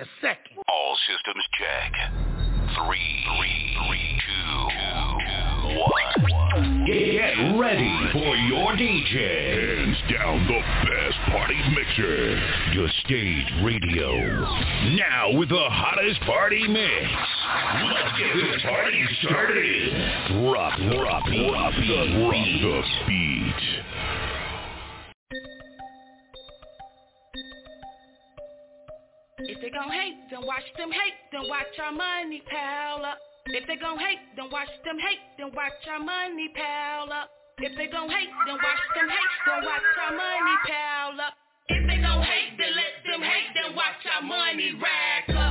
a second. All systems check. Three, three, three, two, two, two, one. Get ready for your DJ. Hands down the best party mixer. Your stage radio. Now with the hottest party mix. Let's get this party started. Drop, drop, drop the beat. Drop the beat. gon' hate, then watch them hate, then watch our money pile up. If they gon' hate, then watch them hate, then watch our money pile up. If they gon' hate, then watch them hate, then watch our money pile up. If they gon' hate, then let them hate, then watch our money rack up.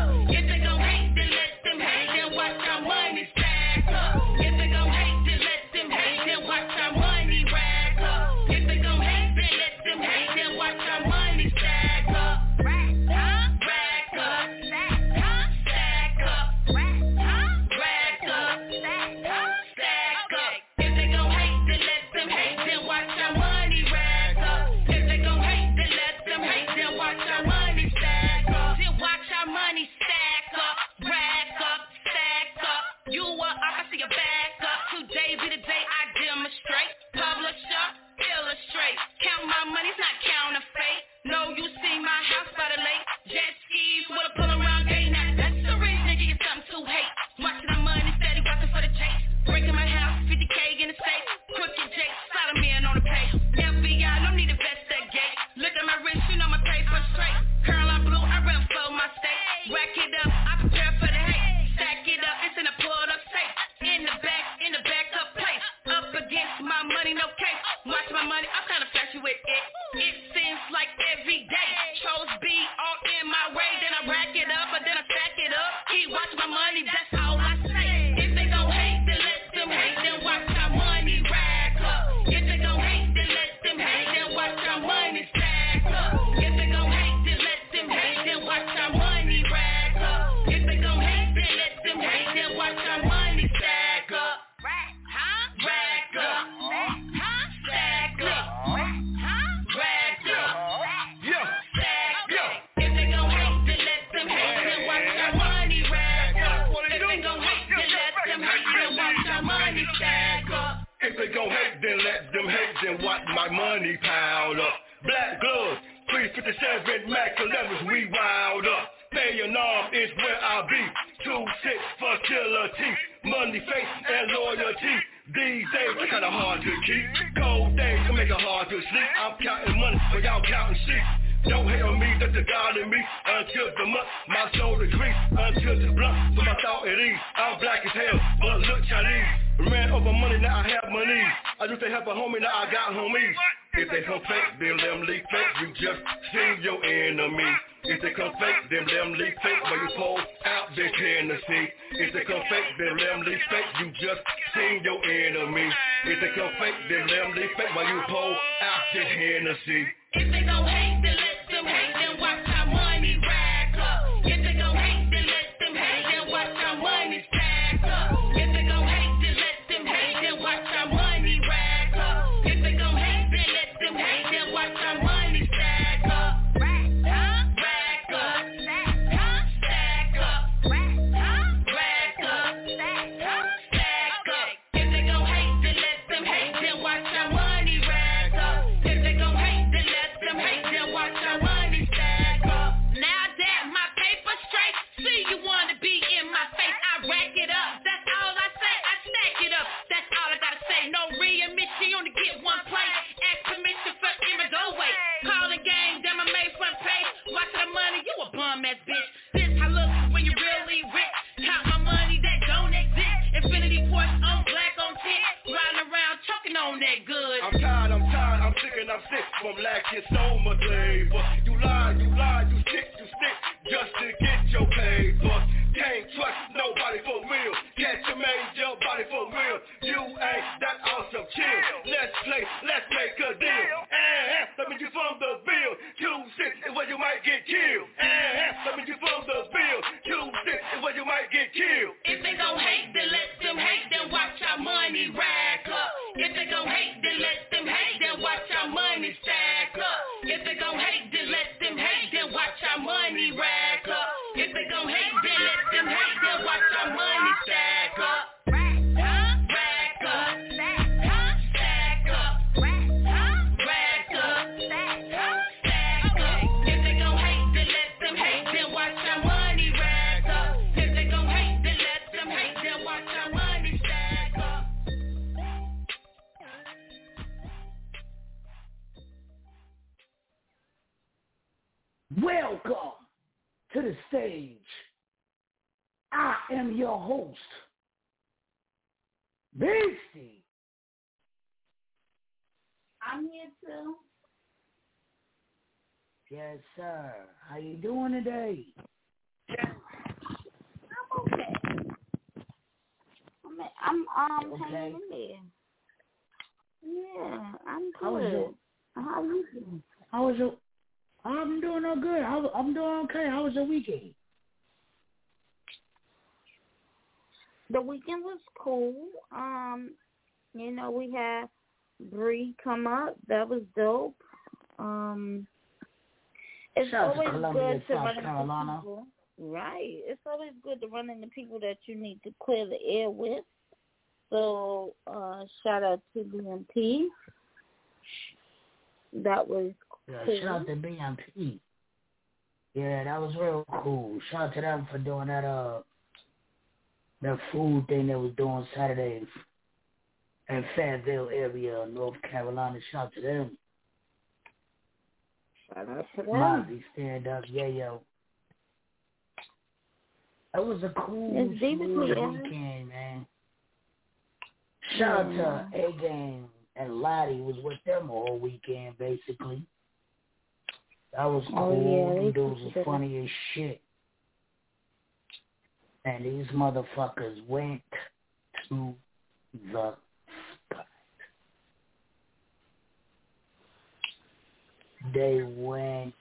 from me, that's the God in me. Until the month, my soul is grease. Until the blood, so my thought it is. I'm black as hell, but look Chinese. Ran over money, now I have money. I used to help a homie, now I got homies. If they come fake, then let them leak fake. You just see your enemy. If they come fake, then let them leak fake. When you pull out, this can. If they come fake, then let them leak fake. You just see your enemy. If they come fake, then let them leak fake. while you pull out, they can. From lacking so much labor. You lie, you lie, you stick, you stick just to get your paper. Can't trust nobody for real. Catch a major body for real. You ain't that awesome. Chill. Let's play. Let's make a deal. And let me get from the bill. Two six is where you might get killed. And let me get from the bill. Two six is where you might get killed. If they gon' hate, then let them hate. Then watch our money rack up. If they gon' hate, then let money stack up. If they gon' hate, then let them hate. Then watch our money rack up. If they gon' hate, then let them hate. Then watch our money stack up. Welcome to the stage. I am your host, Beastie. I'm here too. Yes, sir. How you doing today? I'm okay. I'm, I'm um Okay. hanging in there. Yeah, I'm good. How was your How you doing? How was your I'm doing all good. How, I'm doing okay. How was your weekend? The weekend was cool. Um, you know, we had Bree come up. That was dope. Um, it's Shout always Columbia, good to South run into people. Right. It's always good to run into people that you need to clear the air with. So, uh, shout out to BMP. That was Yeah, shout out to BMP. Yeah, that was real cool. Shout out to them for doing that uh that food thing they was doing Saturday in Fayetteville area, North Carolina. Shout out to them. Shout out to them. Mozzie stand up, yeah yo. That was a cool It's David smooth Lee, yeah. weekend, man. Shout out to A Game and Lottie was with them all weekend basically. That was Oh, cool. yeah, Them dudes was funny as shit. And these motherfuckers went to the sky. They went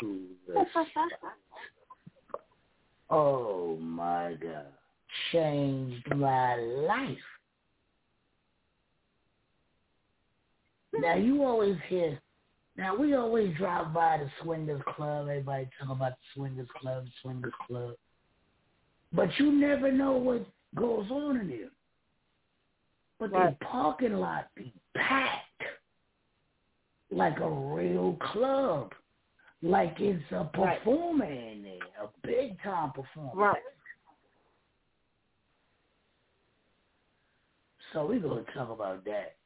to the sky. Oh my God. Changed my life. Now you always hear now we always drive by the swingers club, everybody talk about the swingers club, swingers club. But you never know what goes on in there. But Right. the parking lot be packed like a real club. Like it's a Right. performer in there, a big time performer. Right. So we're gonna talk about that.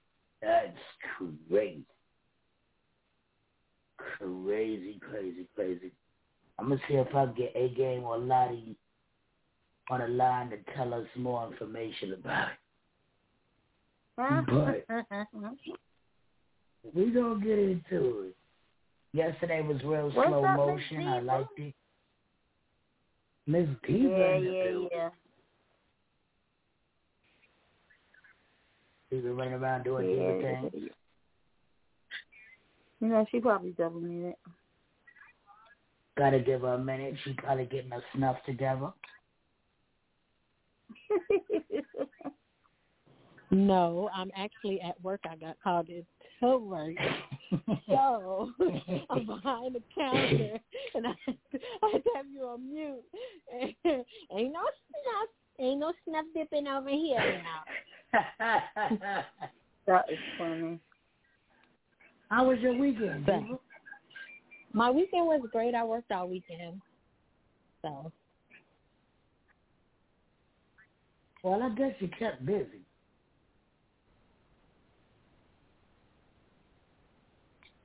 That's crazy. Crazy, crazy, crazy. I'm gonna see if I can get a game or Lottie on the line to tell us more information about it. But- We gonna get into it. Yesterday was real What's slow up, motion. I Diva? liked it. Miss Diva yeah, in the yeah, building. yeah. Been running around doing diva yeah. things. You know, she probably double it. Gotta give her a minute. She probably getting her snuff together. No, I'm actually at work. I got called in to work. So I'm behind the counter and I, I have you on mute. ain't no snuff, ain't no snuff dipping over here now. that is funny. How was your weekend? Diva? My weekend was great. I worked all weekend. So Well, I guess you kept busy.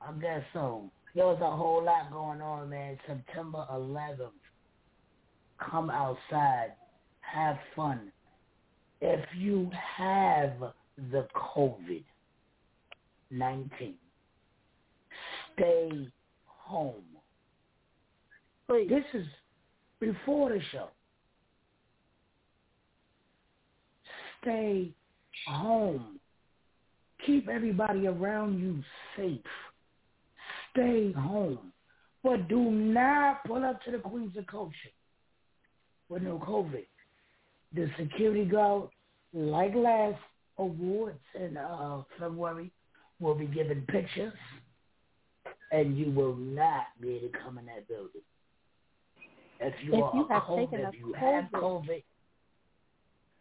I guess so. There was a whole lot going on, man. September 11th, come outside, have fun. If you have the COVID 19, stay home. Please. This is before the show. Stay home. Keep everybody around you safe. Stay home. But do not pull up to the Queens of Culture with no COVID. The security guard, like last awards in uh, February, will be giving pictures, and you will not be able to come in that building. If you If are you have COVID, taken a if you have COVID. COVID,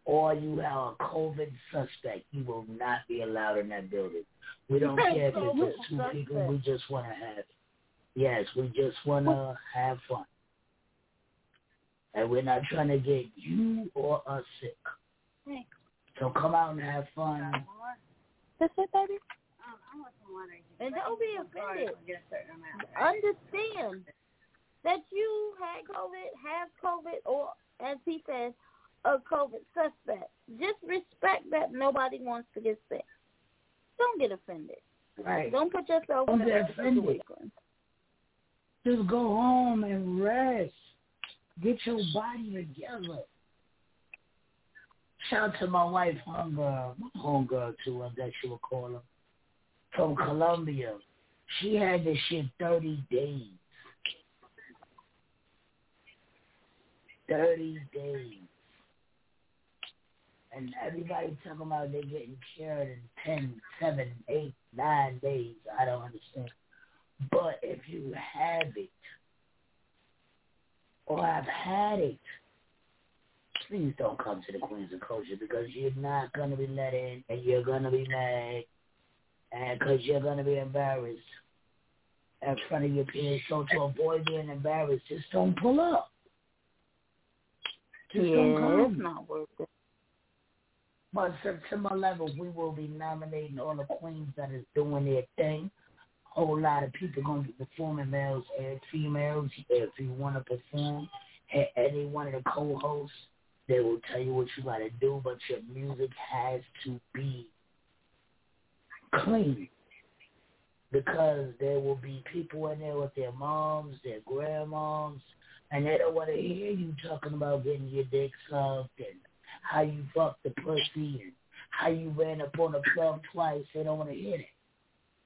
or you have a COVID suspect, you will not be allowed in that building. We don't care if it's just two people. We just want to have, yes, we just want to have fun. And we're not trying to get you or us sick. So come out and have fun. That's it, baby. And don't be offended. Understand that you had COVID, have COVID, or as he said, a COVID suspect. Just respect that nobody wants to get sick. Don't get offended. Right. Don't put yourself Don't in a get bad offended. situation. Just go home and rest. Get your body together. Shout out to my wife, homegirl, my homegirl too, I guess you would call her, from Colombia. She had this shit 30 days. 30 days. And everybody talking about they getting cured in 10, 7, 8, 9 days. I don't understand. But if you have it, or have had it, please don't come to the Queens of Culture because you're not going to be let in and you're going to be mad Uh, because you're going to be embarrassed in front of your peers. So to avoid being embarrassed, just don't pull up. Just don't Yeah, come. it's not worth it. But September 11th, we will be nominating all the queens that is doing their thing. A whole lot of people going to be performing, males and females. If you want to perform any one of the co-hosts, they will tell you what you got to do, but your music has to be clean. Because there will be people in there with their moms, their grandmoms, and they don't want to hear you talking about getting your dick sucked and how you fucked the pussy and how you ran up on a plug twice. They don't want to hear that.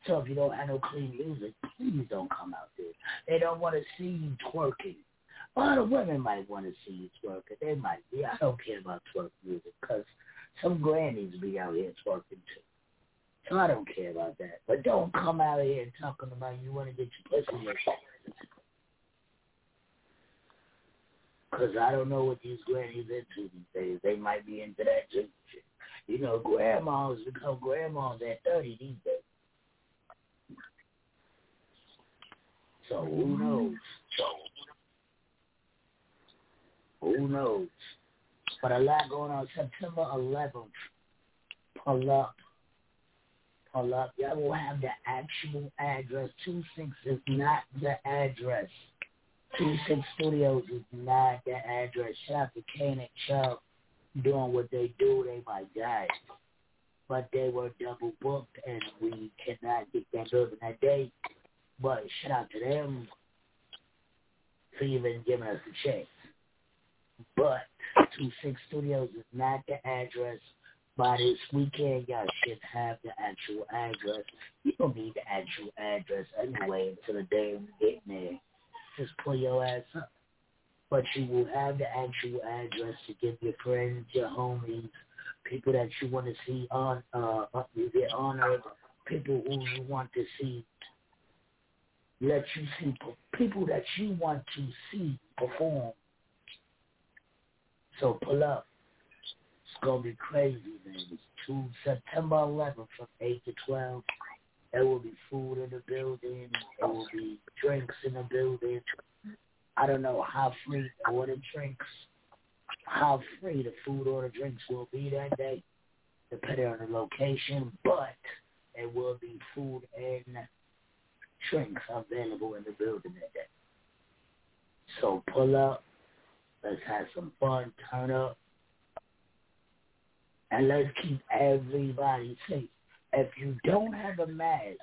So if you don't have no clean music, please don't come out there. They don't want to see you twerking. A lot of women might want to see you twerking. They might be. I don't care about twerk music because some grannies be out here twerking too. So I don't care about that. But don't come out here talking about you want to get your pussy licked. Because I don't know what these grannies into these days. They might be into that too. You know, grandmas become grandmas at 30 these days. So who knows? So Who knows? But a lot going on. September 11th. Pull up. Pull up. Y'all will have the actual address. 26 is not the address. 26 Studios is not the address. Shout out to Kane and Chubb doing what they do. They might die. But they were double booked and we cannot get that building that day. But shout out to them for even giving us a chance. But 26 Studios is not the address. By this weekend, y'all should have the actual address. You don't need the actual address anyway until the day we get there. Just pull your ass up. But you will have the actual address to give your friends, your homies, people that you want to see on, uh, get honored, people who you want to see let you see people that you want to see perform. So pull up. Gonna be crazy, man. To September 11th from 8 to 12. There will be food in the building. There will be drinks in the building. I don't know how free the drinks, how free the food or the drinks will be that day, depending on the location. But it will be food and drinks available in the building that day. So pull up, let's have some fun, turn up, and let's keep everybody safe. If you don't have a mask,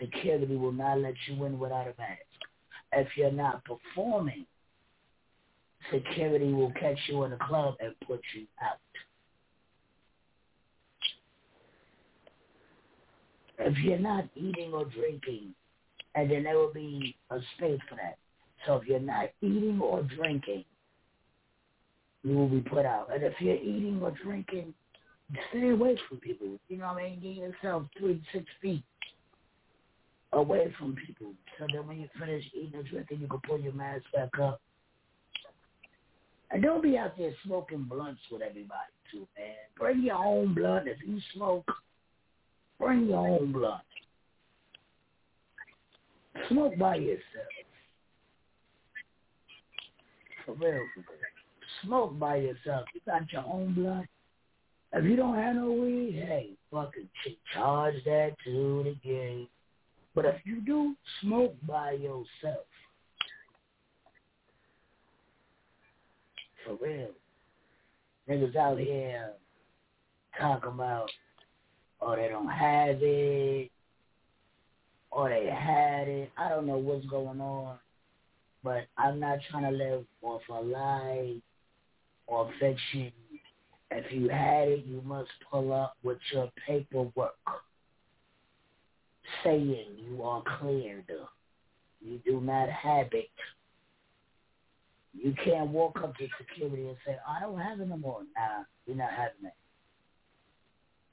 security will not let you in without a mask. If you're not performing, security will catch you in the club and put you out. If you're not eating or drinking, and then there will be a space for that. So if you're not eating or drinking, you will be put out. And if you're eating or drinking, stay away from people. You know what I mean? Get yourself three, six feet away from people. So that when you finish eating or drinking, you can pull your mask back up. And don't be out there smoking blunts with everybody too, man. Bring your own blunt. If you smoke, bring your own blunt. Smoke by yourself. For real, for real. Smoke by yourself. You got your own blood. If you don't have no weed, hey, fucking charge that to the game. But if you do, smoke by yourself. For real. Niggas out here talking about, oh, they don't have it, or they had it. I don't know what's going on, but I'm not trying to live off a lie or fiction. If you had it, you must pull up with your paperwork saying you are cleared. You do not have it. You can't walk up to security and say, I don't have it no more. Nah, you're not having it.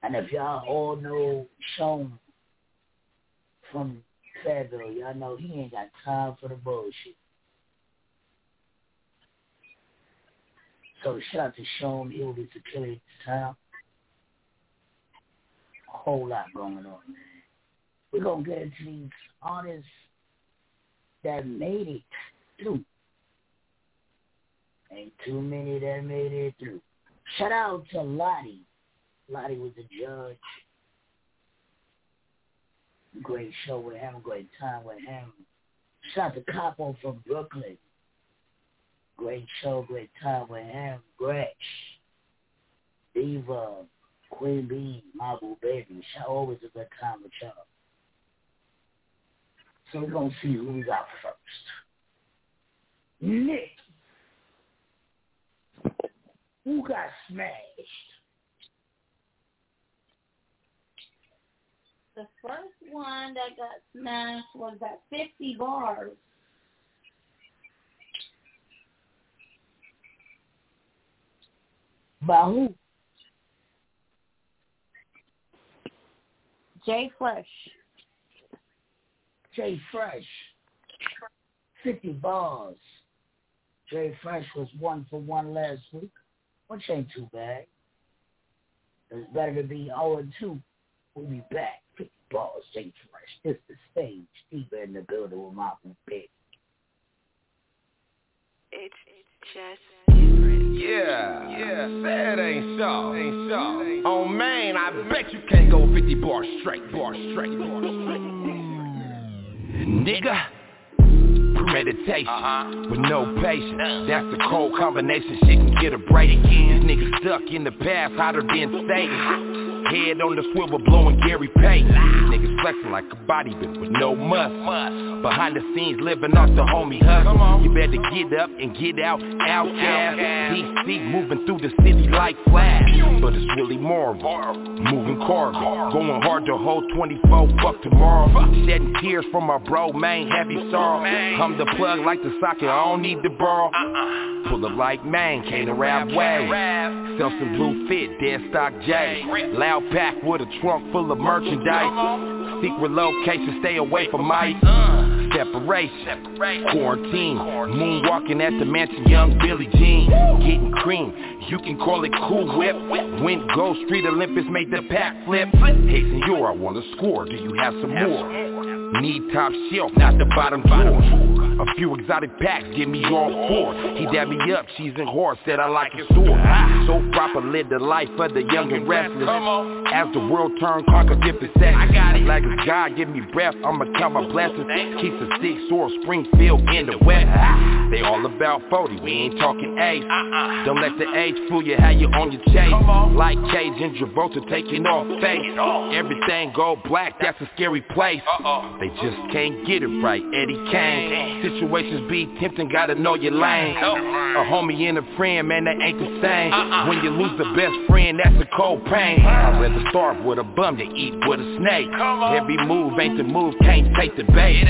And if y'all all know Sean from Fayetteville, y'all know he ain't got time for the bullshit. So shout out to Sean, he will be security at this time. A whole lot going on, man. We're going to get into these artists that made it through. Ain't too many that made it through. Shout out to Lottie. Lottie was a judge. Great show with him, great time with him. Shout out to Capo from Brooklyn. Great show, great time with him. Gretch. Diva. Queen Bee, Marble Baby. Shout always a good time with y'all. So we're going to see who we got first. Nick. Who got smashed? The first one that got smashed was at 50 bars. By who? Jay Fresh. Jay Fresh. 50 bars. Jay Fresh was one for one last week, which ain't too bad. It's better to be 0 and 2. We'll be back. 50 bars, Jay Fresh. This the stage. Deeper in the building with my big. It's, it's just different. Yeah, yeah, say it ain't so, ain't so. On Maine, I bet you can't go 50 bars straight, bars straight, bars straight. Nigga premeditation uh-huh. with no patience. That's the cold combination. Shit can get a break. These niggas stuck in the past, hotter than Satan. Head on the swivel, blowing Gary. These niggas flexing like a body bit with no must. Behind the scenes, living off the homie hustle. You better get up and get out, outcast. DC moving through the city like flash, but it's really Marvel. Moving cargo, going hard to hold 24. Fuck tomorrow. Shedding tears from my bro, man, heavy sorrow. I'm the plug like the socket, I don't need to borrow. Pull up like man, came to rap way. Sell some blue fit, dead stock J. Loud pack with a trunk full of merchandise. Secret location, stay away from mice. Separation, quarantine. Moonwalking at the mansion, young Billie Jean. Getting cream, you can call it Cool Whip. Went Gold Street Olympus, made the pack flip. Hey senor, I wanna score, do you have some more? Need top shelf, not the bottom drawer. A few exotic packs, give me all four. He dabbed me up, cheese and horse, said I like it store. So proper, live the life of the young and restless. As the world turn, conquer different sex. I got it. Like a God give me breath, I'ma count my blessings. Keep the sick, sore, Springfield in the west. They all about 40, we ain't talking age. Uh-uh. Don't let the age fool you, how you on your chase. Like Cage and Travolta taking off face. Everything go black, that's a scary place. They just can't get it right, Eddie Kane. Situations be tempting, gotta know your lane. A homie and a friend, man, that ain't the same. When you lose the best friend, that's a cold pain. I'd rather starve with a bum than eat with a snake. Every move ain't the move, can't take the bait.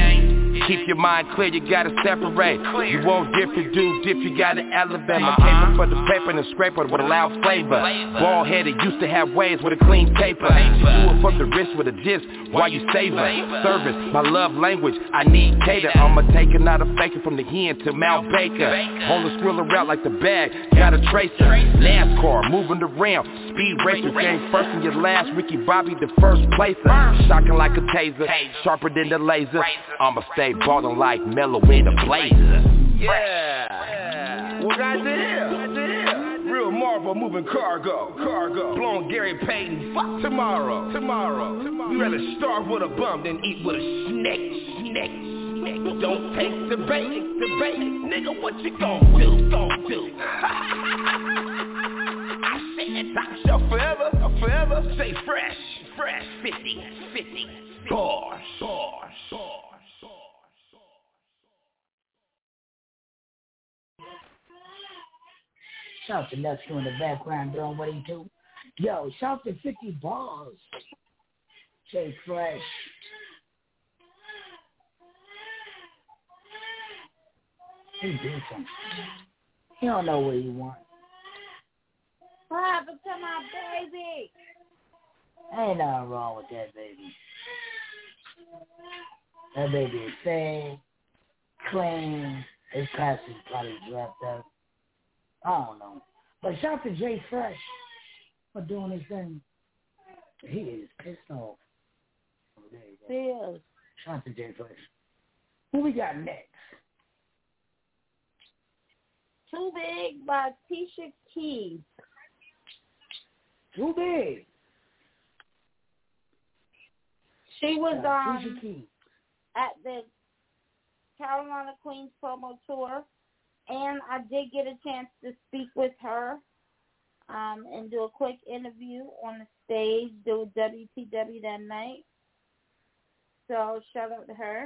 Keep your mind clear, you gotta separate. You won't different, do different, you gotta elevate. My paper for the paper and the scraper with a loud flavor. Ball headed, used to have waves with a clean paper. Do it from the wrist with a gist while you savor. Service, my love language, I need cater. I'ma take it, not a faker from the hen to Mount Baker. On the squirrel route like the bag, got a tracer. NASCAR, moving the ramp, speed racer. Came first in your last, Ricky Bobby the first placer. Shocking like a taser, sharper than the laser. I'ma stay ballin' like Mellow in a blazer. Yeah. Well, goddamn. goddamn. Real Marvel moving cargo. Cargo. Blowing Gary Payton. Fuck tomorrow. Tomorrow. tomorrow. You rather starve with a bum than eat with a snake. Snake. Snake. Don't take the bait. The bait. Nigga, what you gon' do? Gon' do? I said top shelf forever. Forever. Say fresh. Fresh. 50. 50. Bars. Bars. Bars. Shout to Nephew in the background doing what he do. Yo, shout to 50 balls. Say fresh. He did something. He don't know what he want. What happened to my baby? Ain't nothing wrong with that baby. That baby is fed, clean. His pastor's probably dropped out. I don't know. But shout to Jay Fresh for doing his thing. He is pissed off. Oh, there you go. Yes. Shout to Jay Fresh. Who we got next? Too Big by Tisha Keys. Too big. She was Yeah, um at the Carolina Queens promo tour, and I did get a chance to speak with her um, and do a quick interview on the stage, do WTW that night. So shout out to her.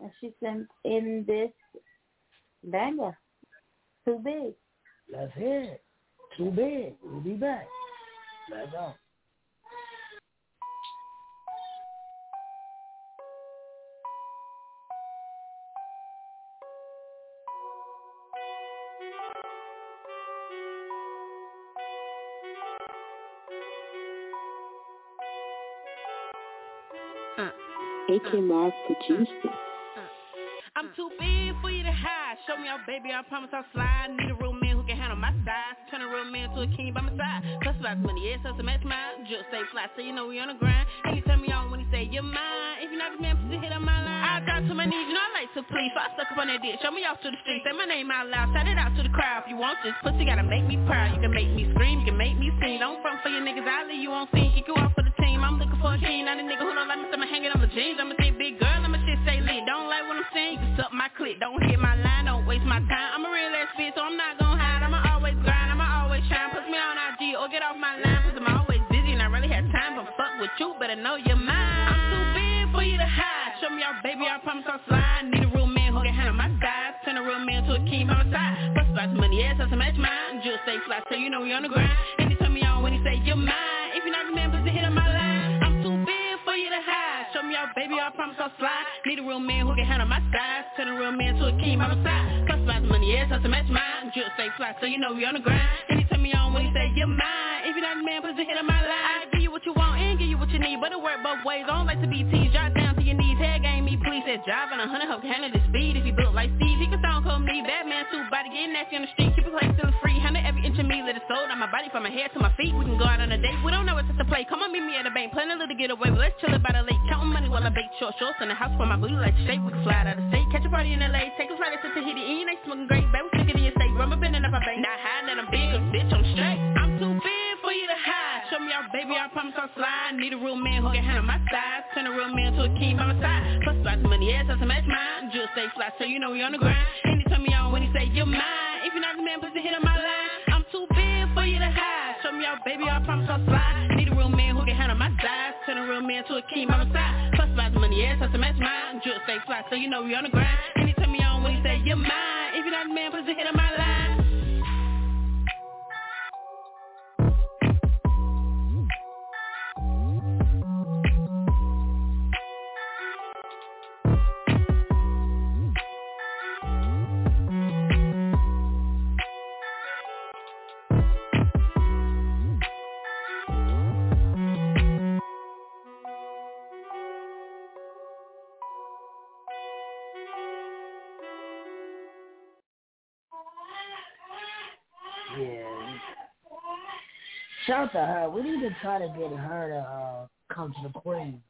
And she sent in this banger. Too big. Let's hear it. Too big. We'll be back. Let's go. Marv produced it. I'm too big for you to hide. Show me your baby, I promise I'll slide. Need a real man who can handle my size. Turn a real man to a king by my side. Plus about money, yes, that's a match mine. Just stay fly, so you know we on the grind. And you turn me on when you say you're mine. If you're not the man, please hit on my line. I drop to my knees, you know I like to please. So I stuck up on that dick. Show me off to the street. Say my name out loud. Shout it out to the crowd. If you want this pussy, gotta make me proud. You can make me scream, you can make me sing. Don't front for your niggas, I'll leave you on scene. Kick you off for. I'm looking for a king, not a nigga who don't like me. So I'ma hang it on the jeans. I'ma say big girl, I'ma shit say lit. Don't like what I'm saying, you suck my clit. Don't hit my line, don't waste my time. I'm a real ass bitch, so I'm not gonna hide. I'ma always grind, I'ma always shine. Put me on IG or get off my line, cause I'm always busy and I really have time. But fuck with you, better know you're mine. I'm too big for you to hide. Show me your baby, I promise I'll slide. Need a real man who can handle my size. Turn a real man to a king by my side. Plus about the money, yes, that's a match mine. Just stay fly, so you know we on the grind. And he turn me on when he say you're mine. If you're not man, please hit on my line. You to hide. Show me your baby, I promise I'll slide. Need a real man who can handle my size. Turn a real man to a king by my side. Plus about money, yes, that's a match mine. Just stay fly, so you know we on the grind. And he turn me on when he say you're mine. If you're not the man, put please hit on my line. I give you what you want and give you what you need, but it work both ways. I don't like to be teased. Drop down to your knees, head game me, please. That drive on a hundred, hope handle the speed. If he built like Steve, he can stone cold me. Batman suit, body getting nasty on the street. Keep it play still free. Handle every inch of me, let it sold on my body from my head to my feet. We can go out on a date. We don't know what's to play. Come on, meet me at the bank. Plan a little getaway, but let's chill about the lake. Counting money while I bake short shorts in the house for my booty like shape. We can slide out of state. Catch a party in LA. Take a flight to Tahiti. And you ain't smoking great. Baby, stick it in your state. Rubber bending up my bank. Not hiding that I'm big, bitch, I'm straight. I'm too big for you to hide. Show me baby, I promise I'll slide. Need a real man who can handle my size. Turn a real man to a king by my side. Plus about the money, ass to match mine. Just stay fly, so you know we on the grind. And he turn me on when he say you're mine. If you're not the man, put the hit on my line. I'm too big for you to hide. Show me out, baby, I promise I'll slide. Need a real man who can handle my size. Turn a real man to a king by my side. Plus about the money, ass to match mine. Just stay fly, so you know we on the grind. And he turn me on when he say you're mine. If you're not the man, put the hit on my line. Out to her. We need to try to get her to uh, come to the Queens.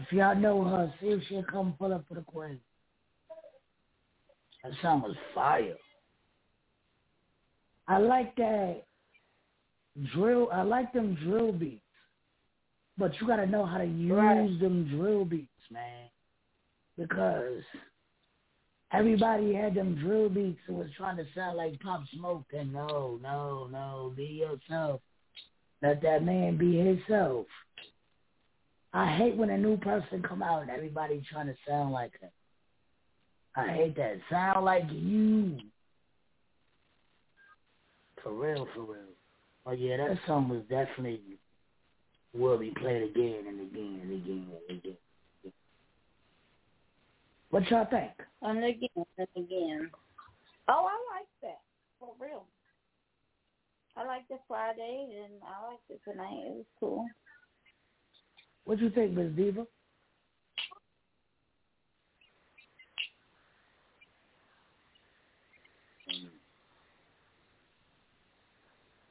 If y'all know her, see if she'll come pull up for the Queens. That song was fire. I like that drill. I like them drill beats, but you got to know how to use Right. them drill beats, man, because everybody had them drill beats and was trying to sound like Pop Smoke. And no, no, no, be yourself. Let that man be himself. I hate when a new person come out and everybody trying to sound like him. I hate that. Sound like you. For real, for real. Oh yeah, that song was definitely will be played again and again and again and again. What y'all think? And again and again. Oh, I like that. For real. I like the Friday and I like it tonight. It was cool. What do you think, Miss Diva?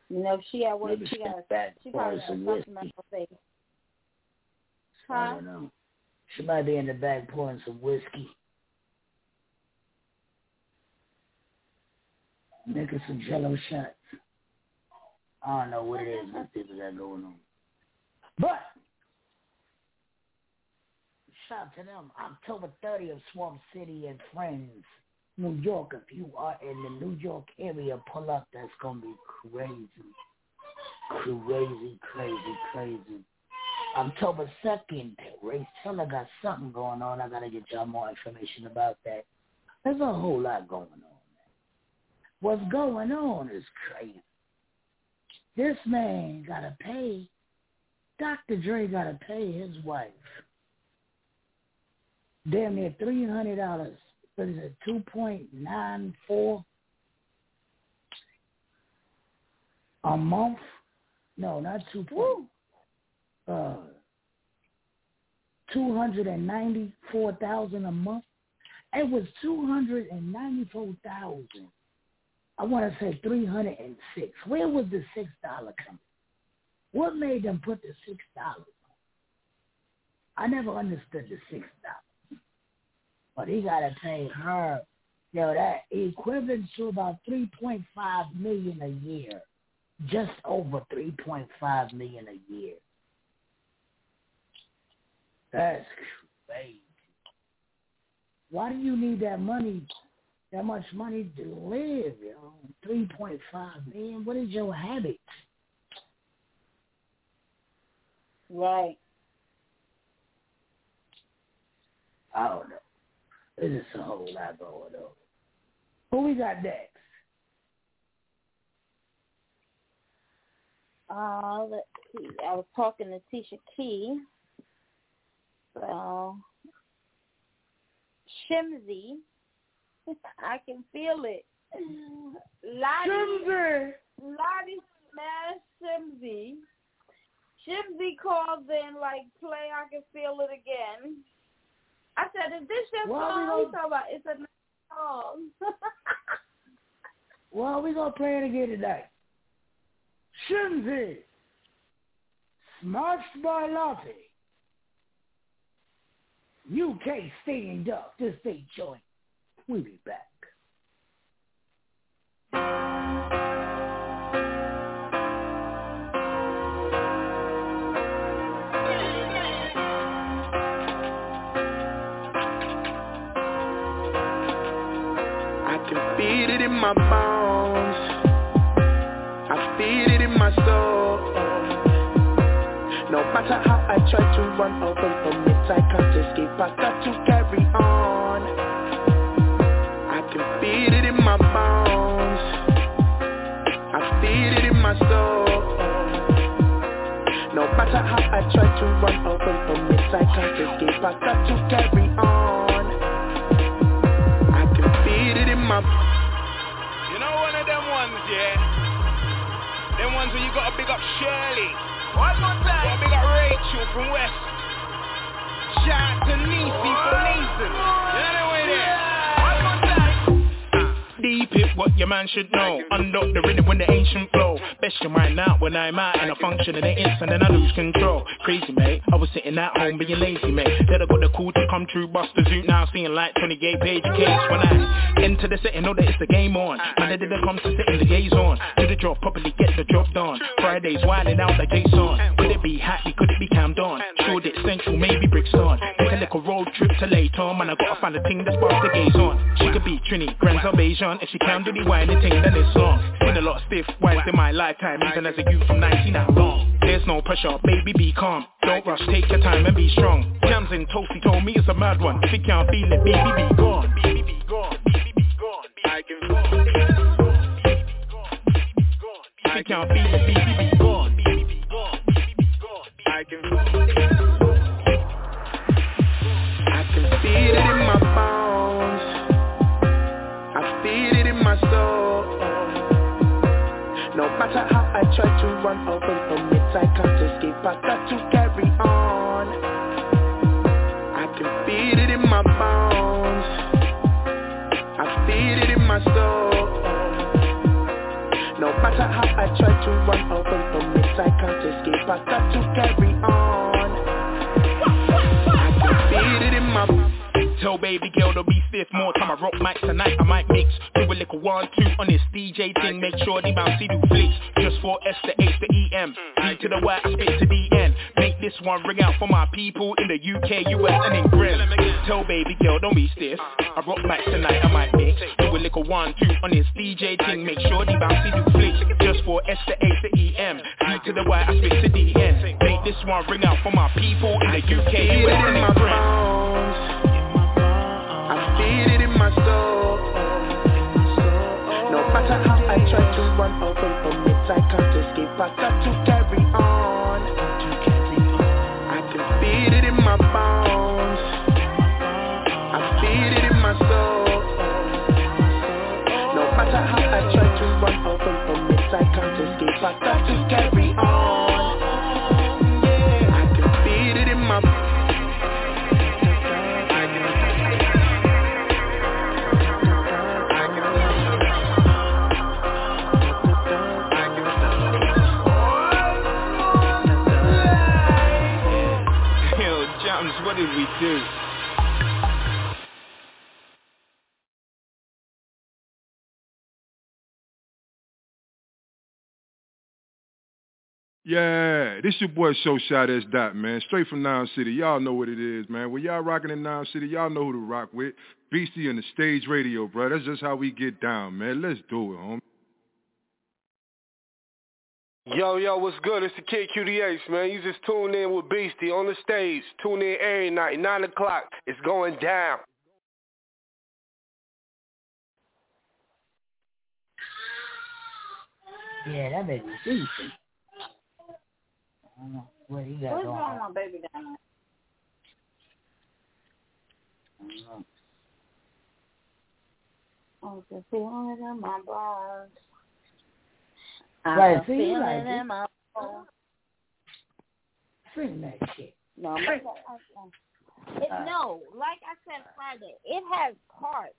You know, she at work. Maybe She got. step back, She pour probably got some something on whiskey. her face. I Huh? don't know. She might be in the back pouring some whiskey. Making some jello shots. I don't know what it is Miss people got going on. But shout to them. October 30th, Swamp City and Friends, New York. If you are in the New York area, pull up. That's gonna be crazy, crazy, crazy, crazy. October 2nd, Ray Teller got something going on. I got to get y'all more information about that. There's a whole lot going on. What's going on is crazy. This man got to pay, Dr. Dre got to pay his wife damn near $300. What is it, 2.94 a month? No, not 2. Point, uh, two hundred and ninety four thousand a month. It was two hundred and ninety four thousand. I want to say three hundred and six. Where was the six dollar coming? What made them put the six dollars? I never understood the six dollars, but he got to pay her. Yo, that equivalent to about three point five million a year, just over three point five million a year. That's crazy. Why do you need that money, that much money to live, you point five million. What is your habit? Right. I don't know. There's just a whole lot going on. Who we got next? Uh, let's see. I was talking to Tisha Key. So, Shimzy. I can feel it. Lottie, Shimzy. Lottie smashed Shimzy. Shimzy calls in like, play I Can Feel It Again. I said, is this your Why we song? gonna- talking about, it's a nice song. Well, we're gonna play it again tonight. Shimzy. Smashed by Lottie. UK stand up. This ain't joint. We'll be back. I can feel it in my bones I feel it in my soul No matter how I try to run away from it I can't escape. I got to carry on. I can feel it in my bones. I feel it in my soul. No matter how I try to run away from it, I can't escape. I got to carry on. I can feel it in my. You know one of them ones, yeah? Them ones where you gotta big up Shirley. One more time. Gotta big up Rachel from West. Shout to Nisi from Nathan. You know there. What your man should know. Unlock the rhythm when the ancient flow. Best your mind out when I'm out and I function in an instant and I lose control. Crazy mate, I was sitting at home being lazy mate. Then I got the call to come true, bust the zoot now seeing like 20 gay page case when I enter the setting, know that it's the game on. Man, I didn't come to sit in the gaze on. Do the job properly, get the job done. Fridays wilding out like Jason. Could it be happy? Could it be cammed on? Sure it central, maybe bricks on. Take a little road trip to later, man. I gotta find a thing that's sparks the gaze on. She could be Trini, Grand Salvation. If she can do the the thing, then it's long. Been a lot of stiff wines in my lifetime, even as a youth from 19 how long. There's no pressure, baby, be calm. Don't rush, take your time and be strong. Jams in Toasty told me it's a mad one. If you can't feel it, baby, be gone. Baby, be gone. Baby, be gone. I can If you can't feel it, baby, be gone. I can run away from it, I can't escape. I got to carry on. I can feel it in my bones. I feel it in my soul. No matter how I try to run from it, I can't escape. I got to carry on. I can feel it in my Tell baby girl to be stiff. More time I rock mics tonight I might mix. Do a little one two on this DJ thing. Make sure the bouncy do flicks Just for S to H to EM D to the Y I spit to N. Make this one ring out for my people In the UK, US and in Grim. Tell baby girl don't be stiff. I rock mics tonight I might mix. Do a little one two on this DJ thing. Make sure the bouncy do flicks Just for S to H to EM D to the Y I spit to the N. Make this one ring out for my people In the UK, US and in Grim I feel it in my soul. No matter how I try to run away from it, I can't escape. I got to carry on. I can feel it in my bones. I feel it in my soul. No matter how I try to run away from it, I can't escape. I got to carry Yeah, this your boy Show Shot S Dot, man. Straight from Nine City. Y'all know what it is, man. When y'all rocking in Nine City, y'all know who to rock with. Beastie and the stage radio, bro. That's just how we get down, man. Let's do it, homie. Yo, yo, what's good? It's the Kid QDH, man. You just tune in with Beastie on the stage. Tune in every night, 9 o'clock. It's going down. Yeah, that baby's decent. I don't know what he got What's going on. with my baby down I don't know. there? I can feel it in my bones. Right, I can see, you feel like it. in my bones. Sing that shit. No, I'm not gonna- it, Uh, no, like I said Friday, it has parts.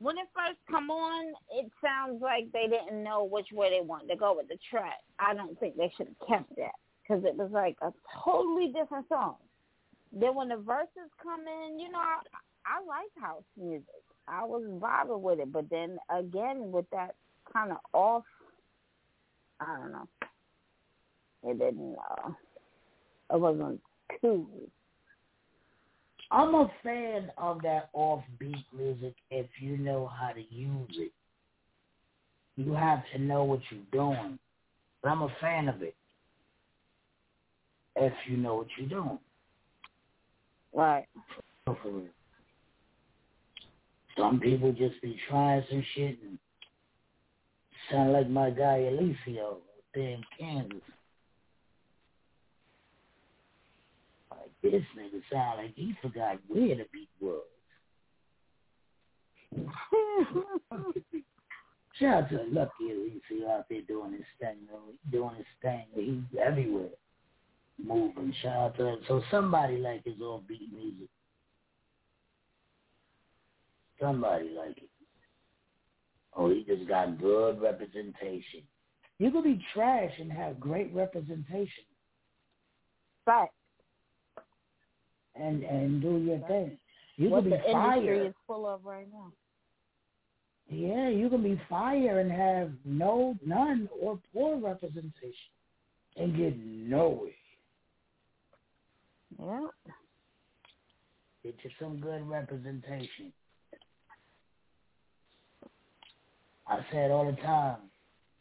When it first come on, it sounds like they didn't know which way they wanted to go with the track. I don't think they should have kept that because it was like a totally different song. Then when the verses come in, you know, I, I like house music. I was vibing with it, but then again with that kind of off, I don't know. It didn't. Uh, it wasn't too I'm a fan of that offbeat music if you know how to use it. You have to know what you're doing. But I'm a fan of it if you know what you're doing. Right. Some people just be trying some shit and sound like my guy Alicio there in Kansas. Like this nigga sound like he forgot where the beat was. Shout out to Lucky Alicio out there doing his thing, though. Doing his thing. He's everywhere. Moving. Shout out to him. So somebody like his offbeat music. Somebody like it. Oh, he just got good representation. You can be trash and have great representation. Right. And and do your thing. You what can be the industry fire. is full of right now. Yeah, you can be fire and have no none or poor representation and get nowhere. Yeah. Get you some good representation. I say it all the time.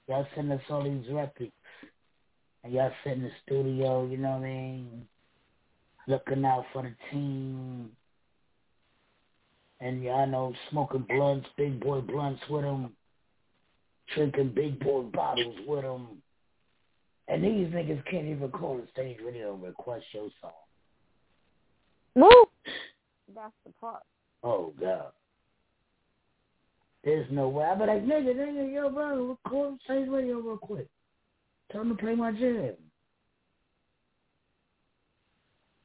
Y'all send us all these records. And y'all sit in the studio, you know what I mean? Looking out for the team. And y'all know smoking blunts, big boy blunts with them. Drinking big boy bottles with them. And these niggas can't even call a stage radio and request your song. No. That's the part. Oh, God. There's no way. I'd be like, nigga, nigga, yo, bro, record stage radio real quick. Tell them to play my jam.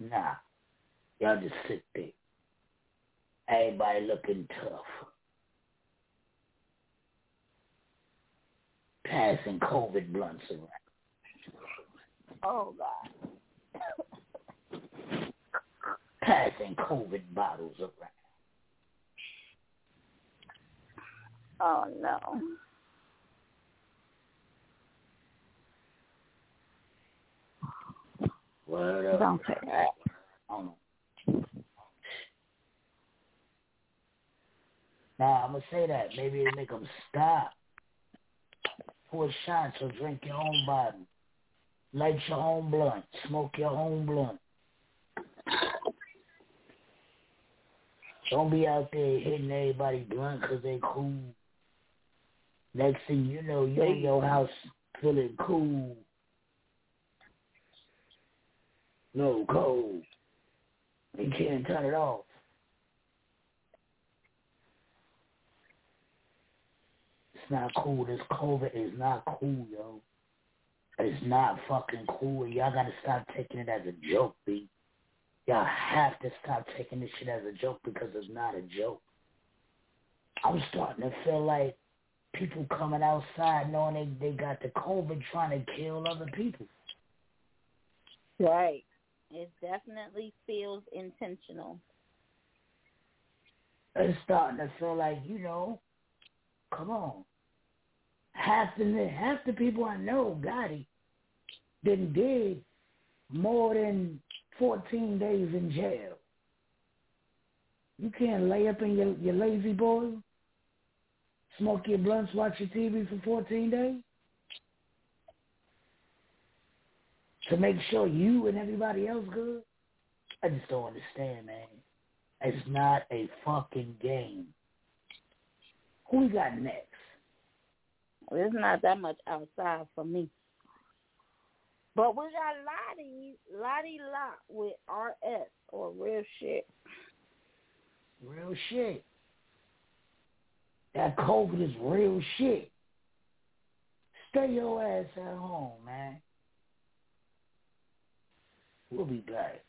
Nah. Y'all just sit there. Everybody looking tough. Passing COVID blunts around. Oh God. Passing COVID bottles around. Oh no. Up. Don't say that. I don't know. Nah, I'm gonna say that. Maybe it make them stop. Pour shots or drink your own bottle. Light your own blunt. Smoke your own blunt. Don't be out there hitting everybody blunt 'cause they cool. Next thing you know, you in your house feeling cool. No cold. You mm-hmm. can't turn it off. It's not cool. This COVID is not cool, yo. It's not fucking cool. Y'all gotta stop taking it as a joke, B. Y'all have to stop taking this shit as a joke because it's not a joke. I'm starting to feel like people coming outside knowing they, they got the COVID trying to kill other people. Right. It definitely feels intentional. It's starting to feel like, you know, come on. Half the half the people I know got it. Then did more than fourteen days in jail. You can't lay up in your your lazy boy, smoke your blunts, watch your TV for fourteen days. To make sure you and everybody else good? I just don't understand, man. It's not a fucking game. Who we got next? There's not that much outside for me. But we got Lottie, Lottie Lot with RS or real shit. Real shit. That COVID is real shit. Stay your ass at home, man. We'll be back.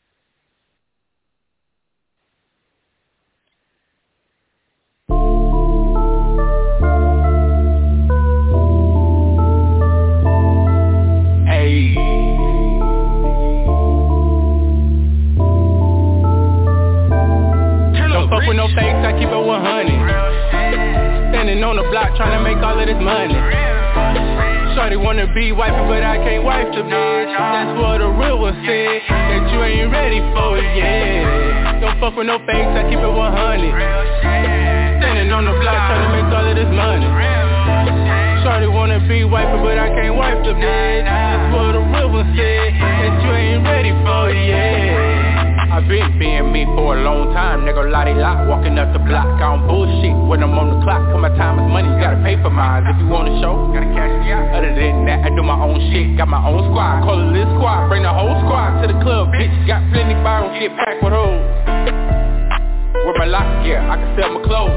Hey. Don't fuck with no fakes, I keep it 100. Standing on the block trying to make all of this money. Shorty wanna be wifey, but I can't wife the bitch. That's what the real one said, that you ain't ready for it yet. Don't fuck with no fakes, I keep it 100. Standing on the block trying to make all of this money. Shorty wanna be wife, but I can't wife the bitch. That's what the real one said, that you ain't ready for it yet. I've been being me for a long time, nigga. Lottie lot, walking up the block, I don't bullshit when I'm on the clock, cause my time is money, you gotta pay for mine, if you want a show, gotta cash me out, other than that, I do my own shit, got my own squad, call it this squad, bring the whole squad to the club, bitch, got plenty bottles, get packed with hoes, with my lock, yeah, I can sell my clothes,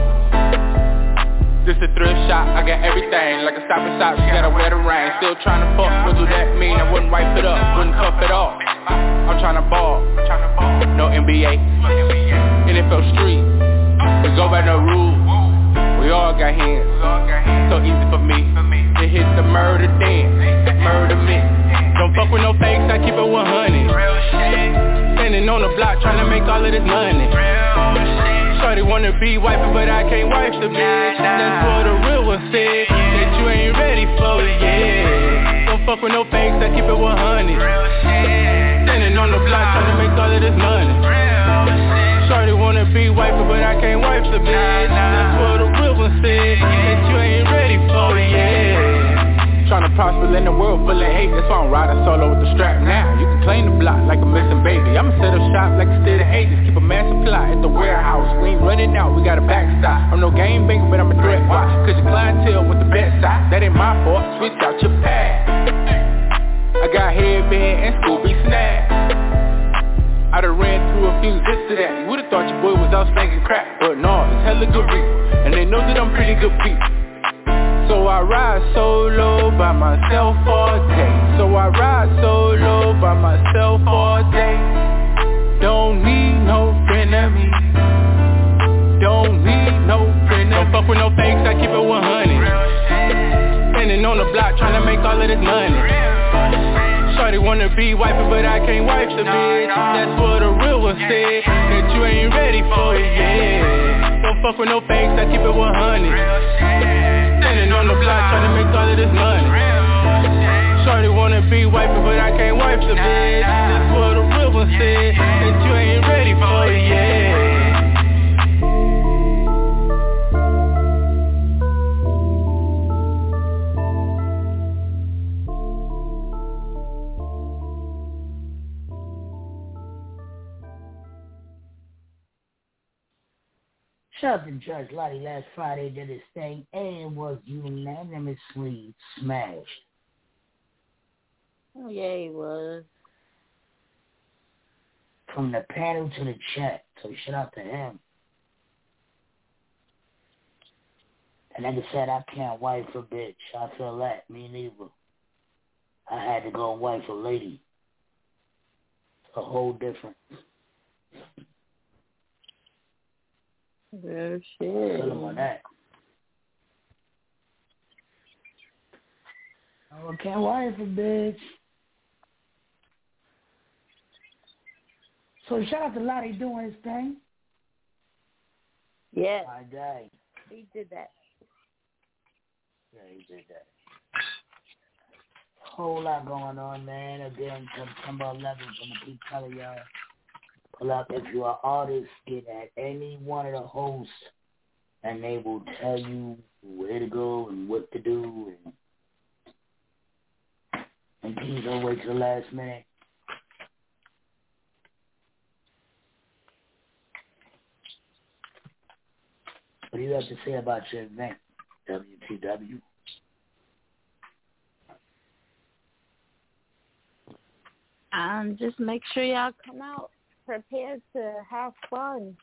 this a thrift shop, I got everything Like a stop and shop, she gotta wear the ring Still tryna fuck, what do that mean? I wouldn't wipe it up, wouldn't cuff it off I'm tryna ball, no NBA NFL street, we go by no rules. We all got hands, so easy for me To hit the murder dance, murder me. Don't fuck with no fakes, I keep it 100 Standing on the block tryna make all of this money Shorty wanna be wife, but I can't wife the bitch. That's what the real one said That you ain't ready for it yet. Don't fuck with no fakes, I keep it 100 Standing on the block trying to make all of this money. Shorty wanna be wife, but I can't wife the bitch. That's what the real one said That you ain't ready for it yet Tryna prosper in the world full of hate That's why I'm riding solo with the strap now. You can claim the block like a missing baby. I'ma set up shop like a of ages Keep a man supply at the warehouse. We ain't running out, we got a backstop. I'm no game banker, but I'm a threat Why? Cause your clientele with the best side That ain't my fault, switch out your pad. I got headband and Scooby snap I done ran through a few zips to that. You would've thought your boy was out spanking crap But no, it's hella good beat And they know that I'm pretty good beat so I ride solo by myself all day. So I ride solo by myself all day. Don't need no friend of me Don't need no friend Don't fuck with no fakes, I keep it 100 Standing on the block trying to make all of this money. Shorty wanna be wife, but I can't wife the bitch. That's what a real one said That you ain't ready for it yet Don't fuck with no fakes, I keep it 100 Standing on the block trying to make all of this money. Shorty wanna be wife, but I can't wife the bitch. That's what the one said That you ain't ready for it yet Shout out to Judge Lottie last Friday did his thing and was unanimously smashed. Oh yeah, he was. From the panel to the chat. So shout out to him. And like I said, I can't wife a bitch. I feel that. Me neither. I had to go wife a lady. It's a whole different. Oh, Real shit. Tell him on that. Oh, can't wife a bitch. So shout out to Lottie doing his thing. Yeah. My guy. He did that. Yeah, he did that. Whole lot going on, man. Again, September 11th, I'm gonna keep telling y'all. Pull if you're an artist, get at any one of the hosts, and they will tell you where to go and what to do. And, and please don't wait till the last minute. What do you have to say about your event, WTW? Um, just make sure y'all come out prepared to have fun.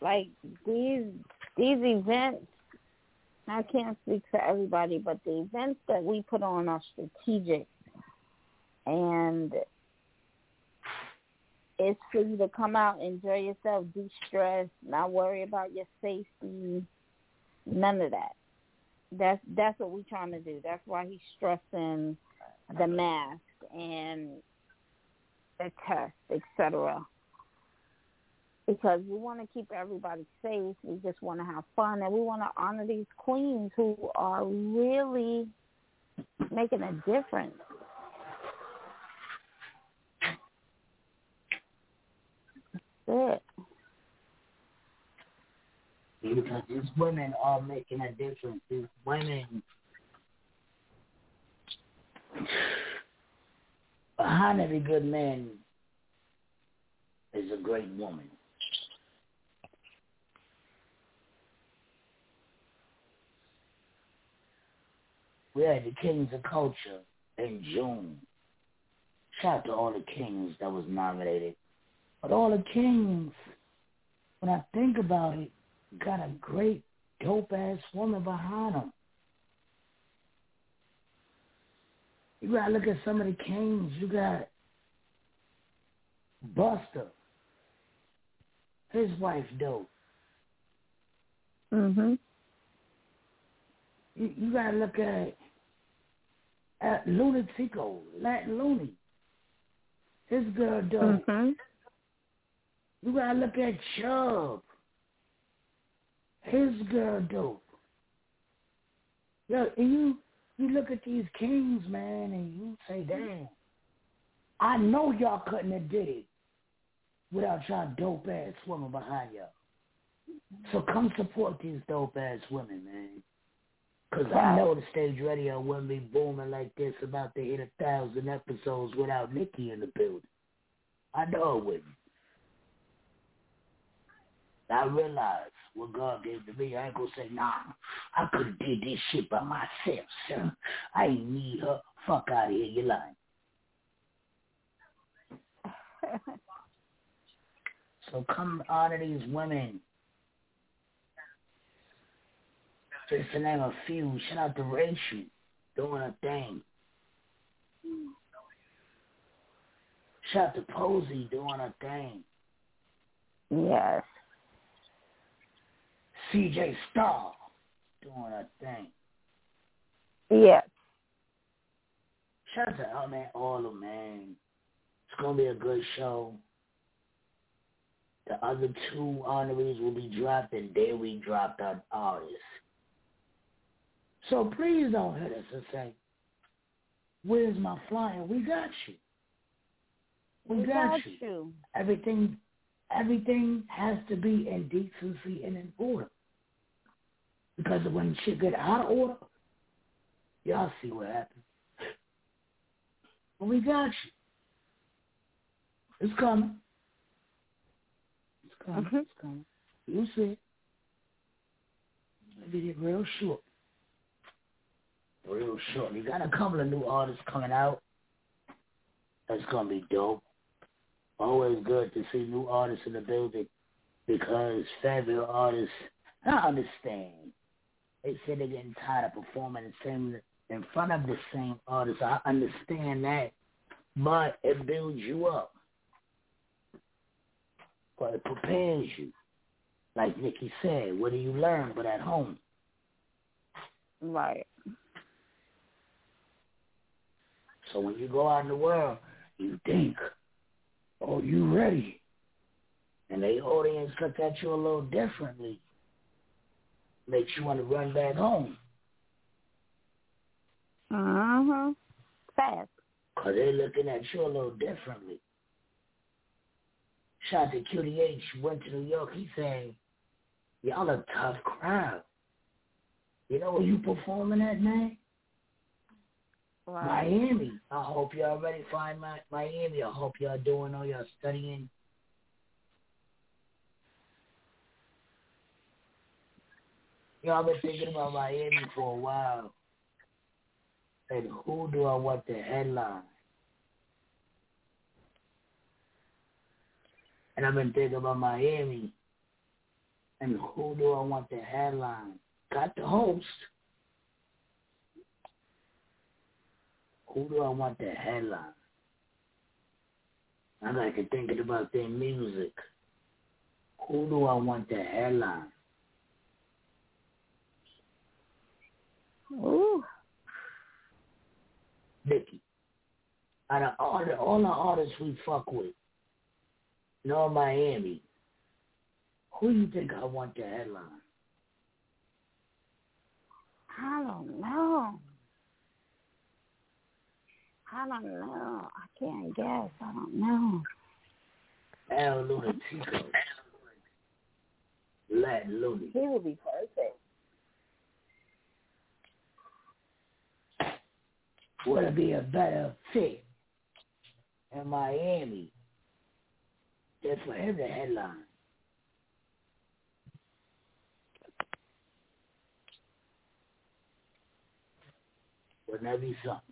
Like these these events, I can't speak for everybody, but the events that we put on are strategic, and it's for you to come out, enjoy yourself, de-stress, not worry about your safety, none of that. That's that's what we're trying to do. That's why he's stressing the mask and the test, etc. Because we want to keep everybody safe. We just want to have fun, and we want to honor these queens who are really making a difference. it. Because these women are making a difference. These women behind every good man is a great woman. We had the Kings of Culture in June. Shout out to all the kings that was nominated. But all the kings, when I think about it, got a great dope ass woman behind them. You gotta look at some of the kings. You got Buster. His wife dope. Mhm. You, you gotta look at at Lunatico, Latin Looney. His girl dope. Mhm. You gotta look at Chubb. His girl dope. Yo, and you you look at these kings, man, and you say, damn, I know y'all couldn't have did it without y'all dope ass women behind y'all. So come support these dope ass women, man. Cause I know the stage radio wouldn't be booming like this about to hit a thousand episodes without Nikki in the building. I know it wouldn't. I realize what God gave to me. I ain't gonna say, nah, I could have did this shit by myself, son. I ain't need her. Fuck out of here, you lying. so come honor these women. Just to name a few. Shout out to Rachel doing a thing. Shout out to Posey doing a thing. Yes. CJ Star doing a thing. Yes. Shout out to man, all of man. It's gonna be a good show. The other two honorees will be dropped, and there we dropped our artists. So please don't hit us and say, "Where's my flyer?" We got you. We, We got, got you. you. Everything, everything has to be in decency and in order. Because when shit get out of order, y'all see what happens. But we got you. It's coming. It's coming. Mhm. It's coming. You see. I did it real short. Real short. You got a couple of new artists coming out. That's gonna be dope. Always good to see new artists in the building because fabulous artists. I understand. They say they're getting tired of performing the same in front of the same artist. I understand that, but it builds you up. But it prepares you. Like Nikki said, what do you learn but at home? Right. So when you go out in the world, you think, oh, you ready? And the audience look at you a little differently. Makes you want to run back home. Mhm. Fast. Because they're looking at you a little differently. Shout to QDH, went to New York. He said, y'all a tough crowd. You know where you performing at, man? Right. Miami. I hope y'all ready for Miami. I hope y'all doing all y'all studying. Y'all been thinking about Miami for a while. And who do I want the headline? And I've been thinking about Miami. And who do I want the headline? Got the host. Who do I want the headline? I got to thinking about their music. Who do I want the headline? Ooh. Nikki. Out of all the all the artists we fuck with, no Miami. Who do you think I want to headline? I don't know. I don't know. I can't guess. I don't know. El Lunatico. Latin Looney. He would be perfect. Would it be a better fit in Miami than for him to headline? Wouldn't that be something?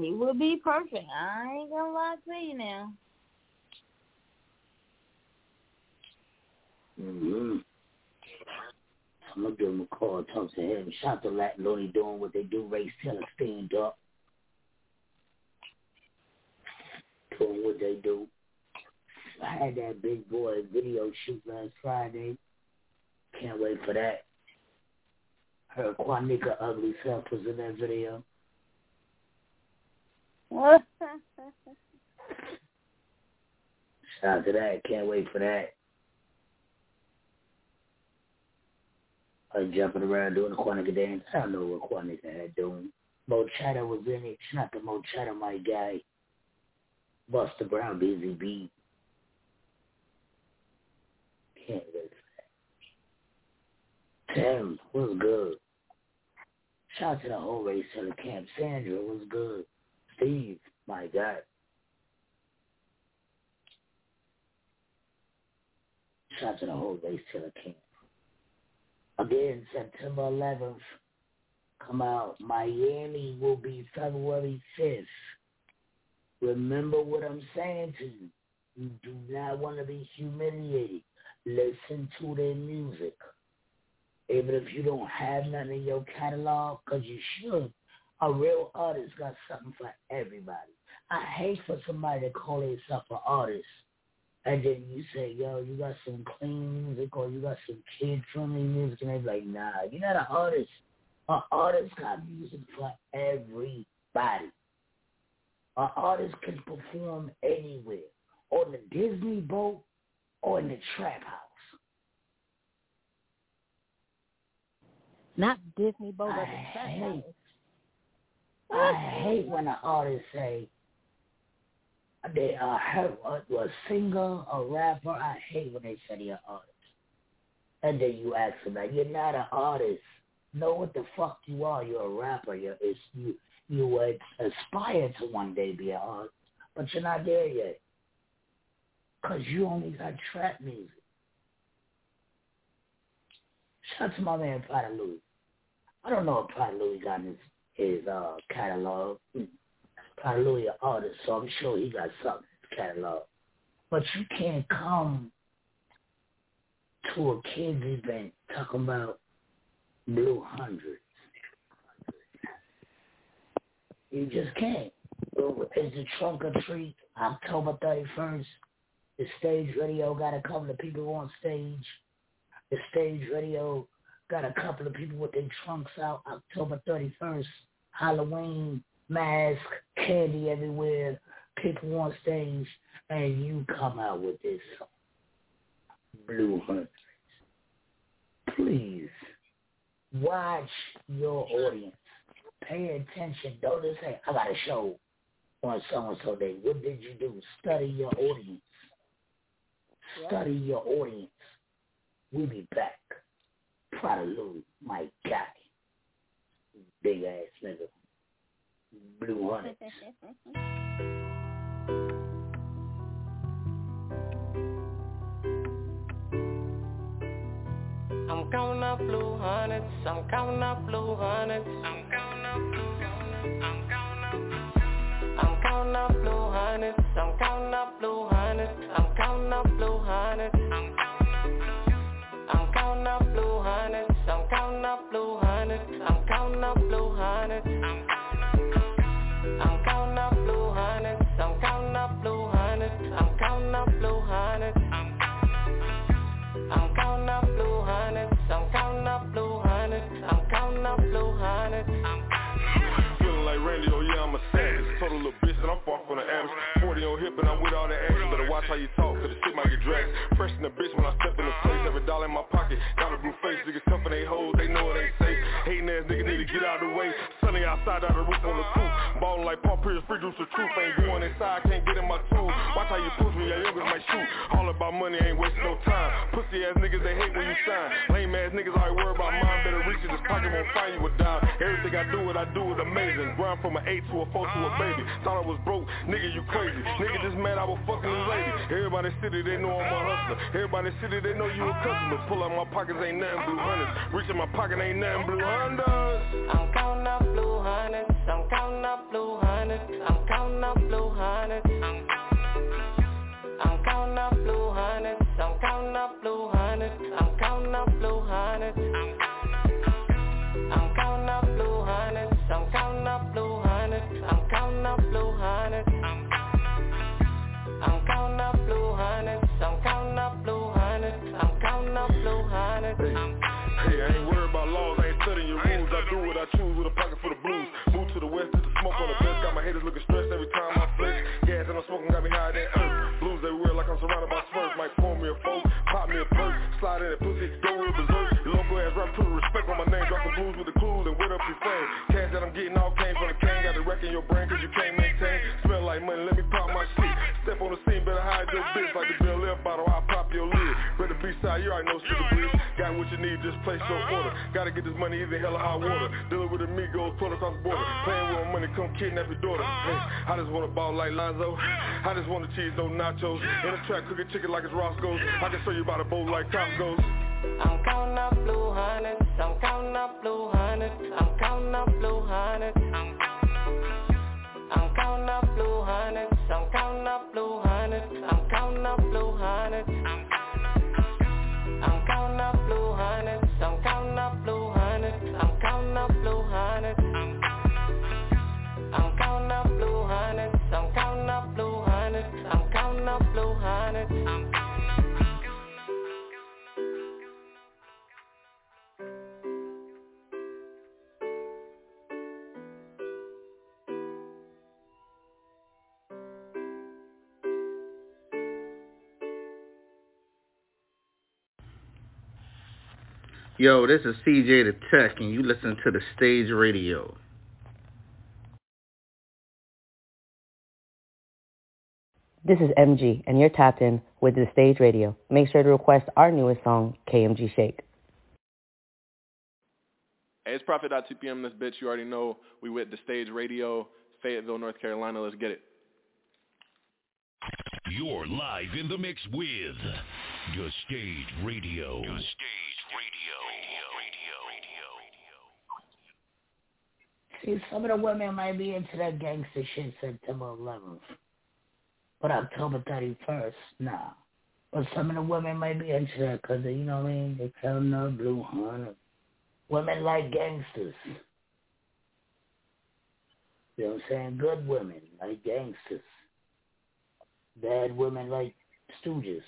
He would be perfect. I ain't gonna lie to you now. Mm-hmm. I'm gonna give him a call, talk to him. Shout out to Latin Looney doing what they do. Race Taylor stand up, doing what they do. I had that big boy video shoot last Friday. Can't wait for that. Her Quanika ugly self was in that video. What? Shout out to that. Can't wait for that. Her jumping around doing the Quanica dance. I don't know what Quanica had doing. Mo was in it. Shout out to Mo my guy. Buster Brown, Busy Bee. Can't wait for that. Tim was good. Shout out to the whole race to the camp. Sandra was good. Steve, my God. Shout out to the whole race to the camp. Again, September 11th, come out. Miami will be February 5th. Remember what I'm saying to you. You do not want to be humiliated. Listen to their music. Even if you don't have nothing in your catalog, because you should, a real artist got something for everybody. I hate for somebody to call themselves an artist and then you say, yo, you got some clean music or you got some kid-friendly music, and they're like, nah, you're not an artist. An artist got music for everybody. An artist can perform anywhere, on the Disney boat or in the trap house. Not Disney boat, but the trap house. I hate when an artist say, they are a, a singer, a rapper. I hate when they say they're an artist. And then you ask them that you're not an artist. Know what the fuck you are. You're a rapper. You're it's, you you would aspire to one day be an artist, but you're not there yet. Cause you only got trap music. Shout out to my man Prada Louis. I don't know if Prada Louis got his his uh catalog. An artist, so I'm sure he got something in his catalog. But you can't come to a kids event talking about blue hundreds. You just can't. Is the trunk or treat October 31st? The stage radio got a couple of people on stage. The stage radio got a couple of people with their trunks out October 31st. Halloween, mask, candy everywhere, people on stage, and you come out with this blue hundreds. Please watch your audience. Pay attention. Don't just say, I got a show on so-and-so day. What did you do? Study your audience. Study your audience. We'll be back. Prada Louis, my guy. Big ass nigga. Blue Hornets. I'm counting up blue hundreds. I'm counting up blue hundreds. I'm counting up blue. I'm counting up blue I'm counting up blue hundreds. I'm counting up blue hundreds. I'm counting up blue hundreds. Fresh in the bitch when I step in the place. Every dollar in my pocket. Got a blue face, niggas cuffin' they hoes, they know it ain't safe. Hating ass niggas need to get out of the way. Sunny outside, out the roof on the coupe. Ballin' like Paul Pierce, free juice the truth. Ain't going inside, can't get in my tools. Watch how you push when your youngers might shoot. All about money, ain't wasting no time. Pussy ass niggas, they hate when you sign. Lame ass niggas, always worry about mine. Better reach in his pocket, won't find you a dime. Everything I do, what I do is amazing. Grind from an eight to a four to a baby. Thought I was broke, nigga, you crazy. Nigga just mad I was fucking this lady. Everybody city, they know I'm a hustler. Everybody city, they know you a customer. Pull out my pockets, ain't nothing blue hundreds. Reach in my pocket, ain't nothing blue hundreds. I'm counting up blue hundreds. I'm counting up blue hundreds. I'm counting up blue hundreds. Do what I choose with a pocket full of blues. Move to the west, to the smoke on the best. Got my haters looking stressed every time I flex. Gas and I'm smoking got me higher than earth. Blues everywhere like I'm surrounded by smurfs. Might pour me a four, pop me a perk. Slide in that pussy, go real berserk. Your local ass rap, put respect on my name. Drop some blues with the clues and wet up your fame. Cash that I'm getting all came from the cane. Got the wreck in your brain cause you can't maintain. Smell like money, let me pop my shit. Step on the scene, better hide your bitch. Like the Left bottle, I'll pop your lid. Better be side, you already know Skipper Breeze. Got what you need, just place your order. Uh-huh. Gotta get this money, either hell or high water. Uh-huh. Dealing with amigos, pull across the border. Uh-huh. Playing with my money, come kidnap your daughter. Hey, I just wanna ball like Lonzo. I just wanna cheese, no nachos. In the track, cooking chicken like it's Roscoe's. I can show you about a bowl like Costco's. I'm counting up blue hundreds. I'm counting up blue hundreds. I'm counting up blue hundreds. Yo, this is CJ the Tech, and you listen to the Stage Radio. This is MG, and you're tapped in with the Stage Radio. Make sure to request our newest song, KMG Shake. Hey, it's Prophet.2PM, this bitch. You already know we with the Stage Radio, Fayetteville, North Carolina. Let's get it. You're live in the mix with The Stage Radio. The Stage See, some of the women might be into that gangster shit September 11th. But October 31st, nah. But some of the women might be into that because, you know what I mean? They counting up blue hundred. Women like gangsters. You know what I'm saying? Good women like gangsters. Bad women like stooges.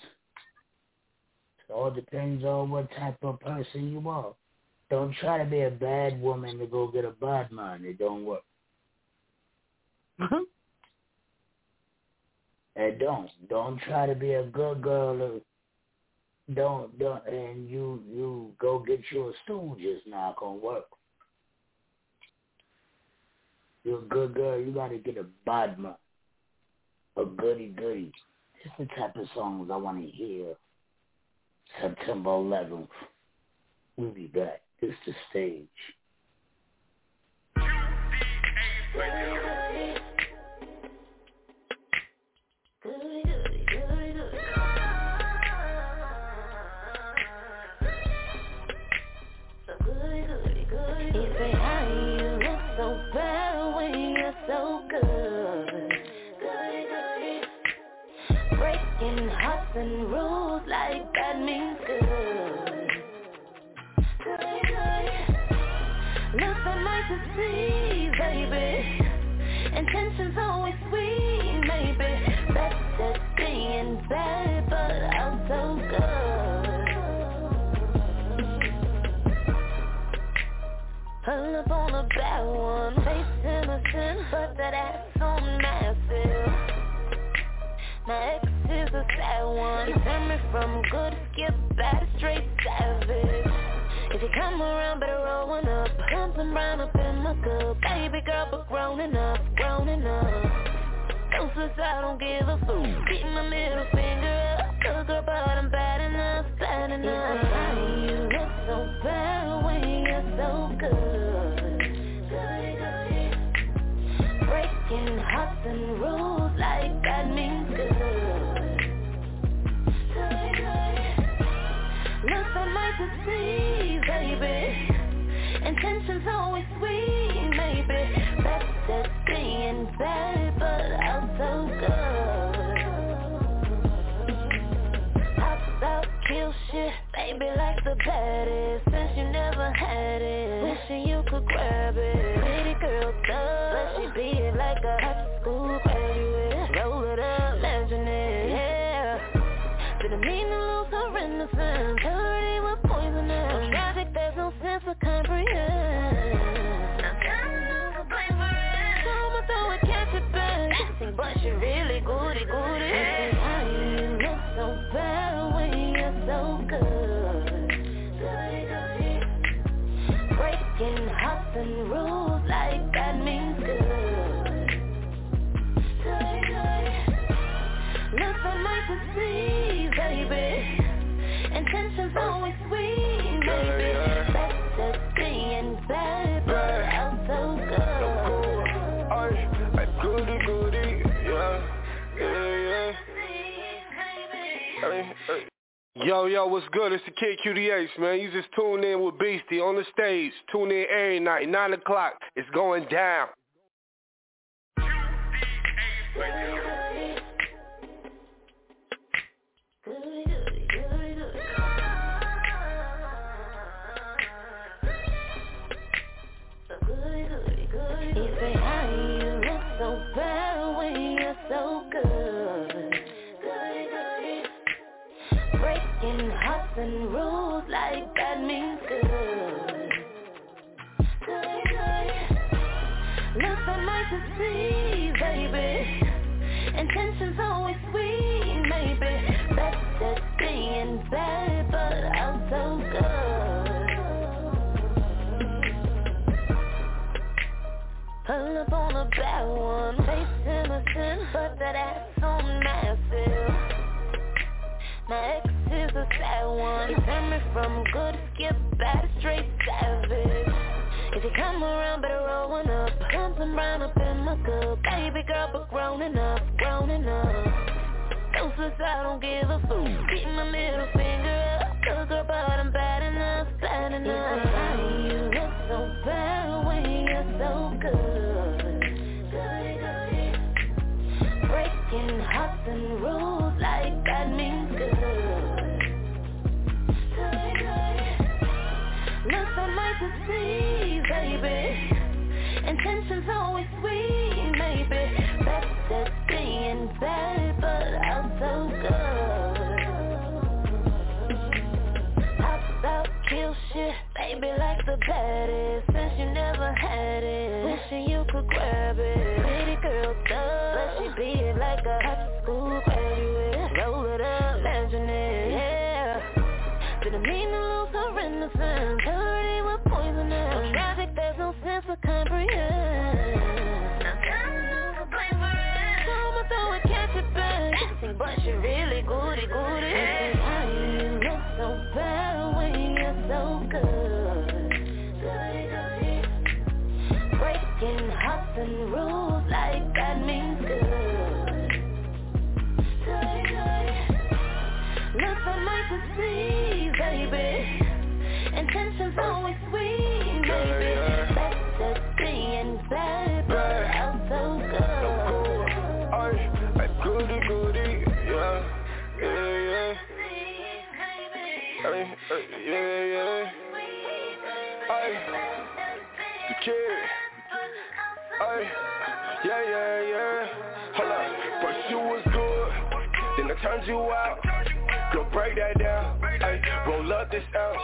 It all depends on what type of person you are. Don't try to be a bad woman to go get a bad man. It don't work. Mm-hmm. and don't. Don't try to be a good girl. Or don't don't and you you go get you a stooge. It's not gonna work. You're a good girl. You gotta get a bad man. A goody goody. Is the type of songs I want to hear. September 11th. We'll be back. It's the stage. And rules like that means good. Nothing nice to see, baby. Intentions always sweet, maybe. Better being bad, but I'm so good. Pull up on a bad one, face innocent, but that ass so massive. My ex is a sad one. He turned me from good skip back straight savage. If you come around, better roll one up. Something brown up in my cup. Baby girl, but grown enough, grown enough. Useless, I don't give a fuck. Keep my middle finger up. Took her, but I'm bad enough, bad enough. How you look so bad when you're so good? Breaking hearts and rules had it, wishing you could grab it. Pretty girl thug, but she beat it like a high school graduate. Roll it up, imagine it, yeah. Didn't mean to lose her innocence. Yo, yo, what's good? It's the Kid QDH, man. You just tuned in with Beastie on the stage. Tune in every night, 9 o'clock. It's going down. So so good. And rules like that means good. Look so nice to see, baby. Intentions always sweet, maybe. Better being bad, but also good. Pull up on a bad one, face innocent, but that ass so massive. My ex is a sad one. He turned me from good skip back straight savage. If you come around, better roll one up. Something brown up in my cup. Baby girl, but grown enough, grown enough. Useless, I don't give a fuck. Keep my middle finger up. Took her, but I'm bad enough, bad enough. How you look so bad when you're so good. Breaking hearts and rules like that means to see, baby. Intentions always sweet, maybe. Better being bad, but also good. How about kill shit, baby, like the baddest. Since you never had it, wishing you could grab it. Pretty girl thug, but she beat it like a high school graduate. Roll it up, yeah. Didn't mean to lose her innocence. Already comprehend. You out. Go break that down, ay, roll up this out.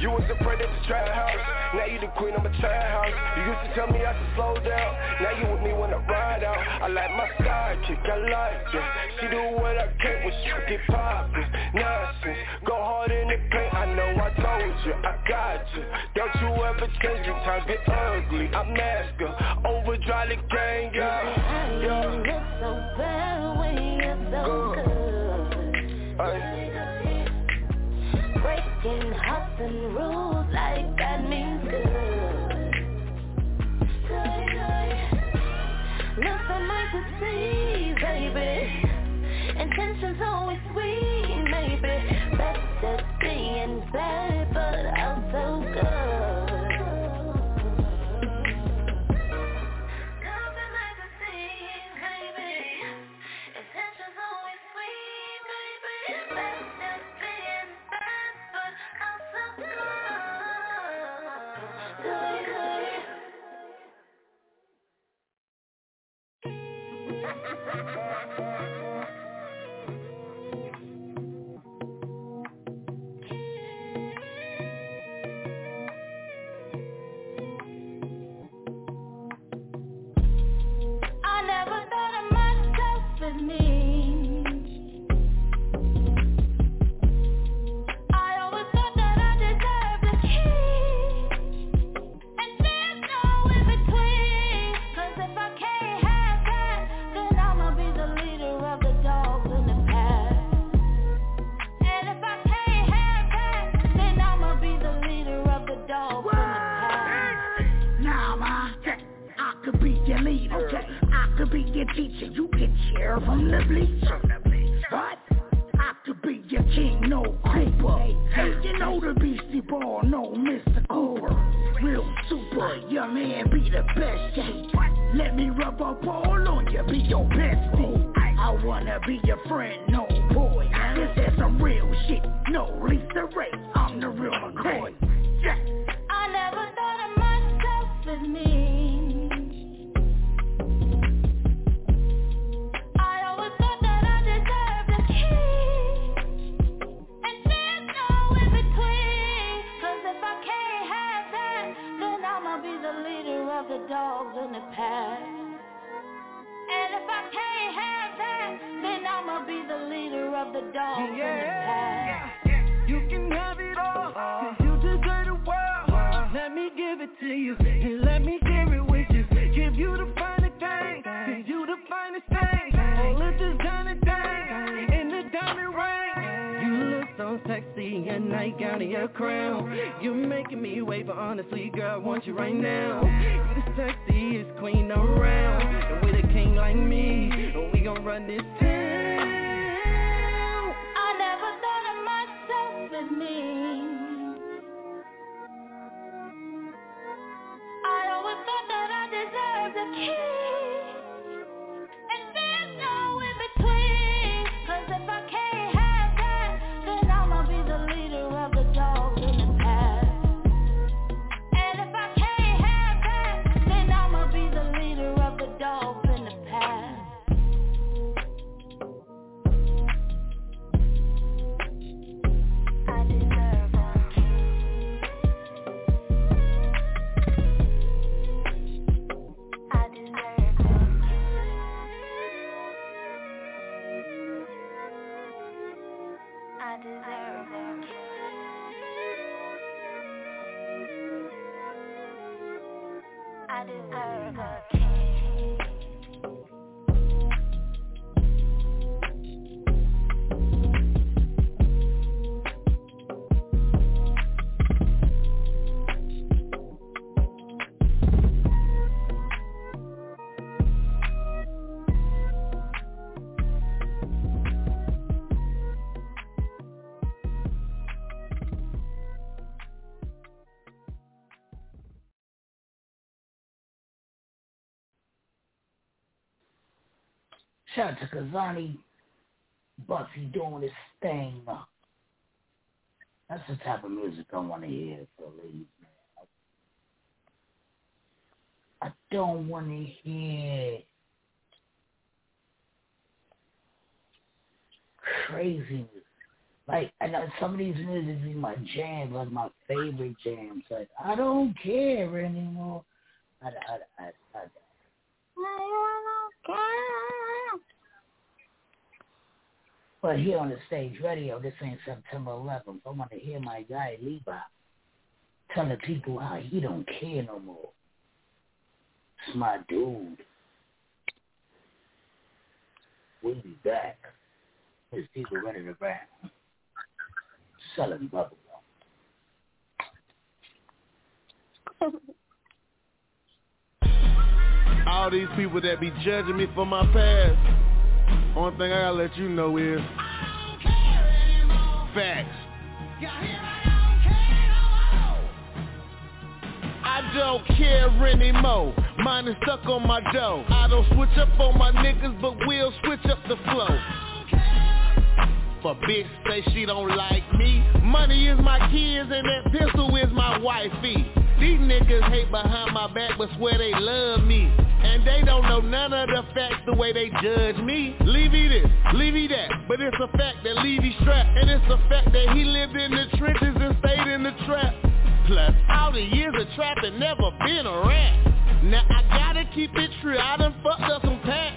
You was afraid of the trap house, now you the queen of my trap house. You used to tell me I should slow down, now you with me when I ride out. I like my sidekick, I like that. She do what I can't when she get poppin'. Nonsense, go hard in the paint. I know I told you, I got you. Don't you ever change, your times get ugly. I mask her, overdrive the gang, yeah. Intentions always sweet, maybe. Better being bad, but your teacher. You can cheer from the bleachers. What? I could be your king, no Cooper. Hey, you know the Beastie Ball, no Mr. Cooper. Real super, your man be the best. Yeah. Let me rub up all on you, be your bestie. I wanna be your friend, no boy. This is some real shit, no Lisa Ray. In the pack. And if I can't have that, then I'ma be the leader of the dogs in the pack. You can have it all, cause you deserve the world. Let me give it to you, sexy, and night gown in your crown. You're making me wait, but honestly, girl, I want you right now. You the sexiest queen around, and with a king like me, we gon' run this town. I never thought of myself as mean. I always thought that I deserved a king. Shout out to Kazani Bussy doing his thing. That's the type of music I want to hear for ladies. I don't want to hear crazy. Like, I know some of these music be my jams, like my favorite jams. Like, I don't care anymore. I, I, I, I, But here on the stage radio, this ain't September 11th. I want to hear my guy Levi telling the people how he don't care no more. It's my dude. We'll be back. There's people running around selling bubble gum. All these people that be judging me for my past, only thing I gotta let you know is facts. I don't care anymore. Mine is stuck on my dough. I don't switch up on my niggas, but we'll switch up the flow. For bitch say she don't like me. Money is my kids and that pistol is my wifey. These niggas hate behind my back but swear they love me. And they don't know none of the facts the way they judge me. Levy this, Levy that. But it's a fact that Levy strapped. And it's a fact that he lived in the trenches and stayed in the trap. Plus, all the years of trapping never been a rat. Now I gotta keep it true, I done fucked up some packs.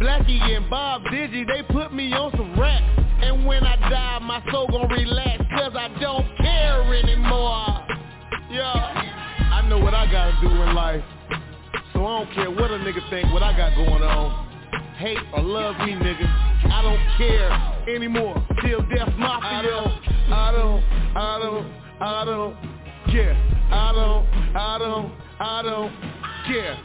Blackie and Bob Digi, they put me on some racks. And when I die, my soul gon' relax, cause I don't care anymore. Yeah, I know what I gotta do in life. So I don't care what a nigga think, what I got going on. Hate or love me, nigga. I don't care anymore. Till death mafia. I don't, I don't, I don't, I don't care. I don't, I don't, I don't care.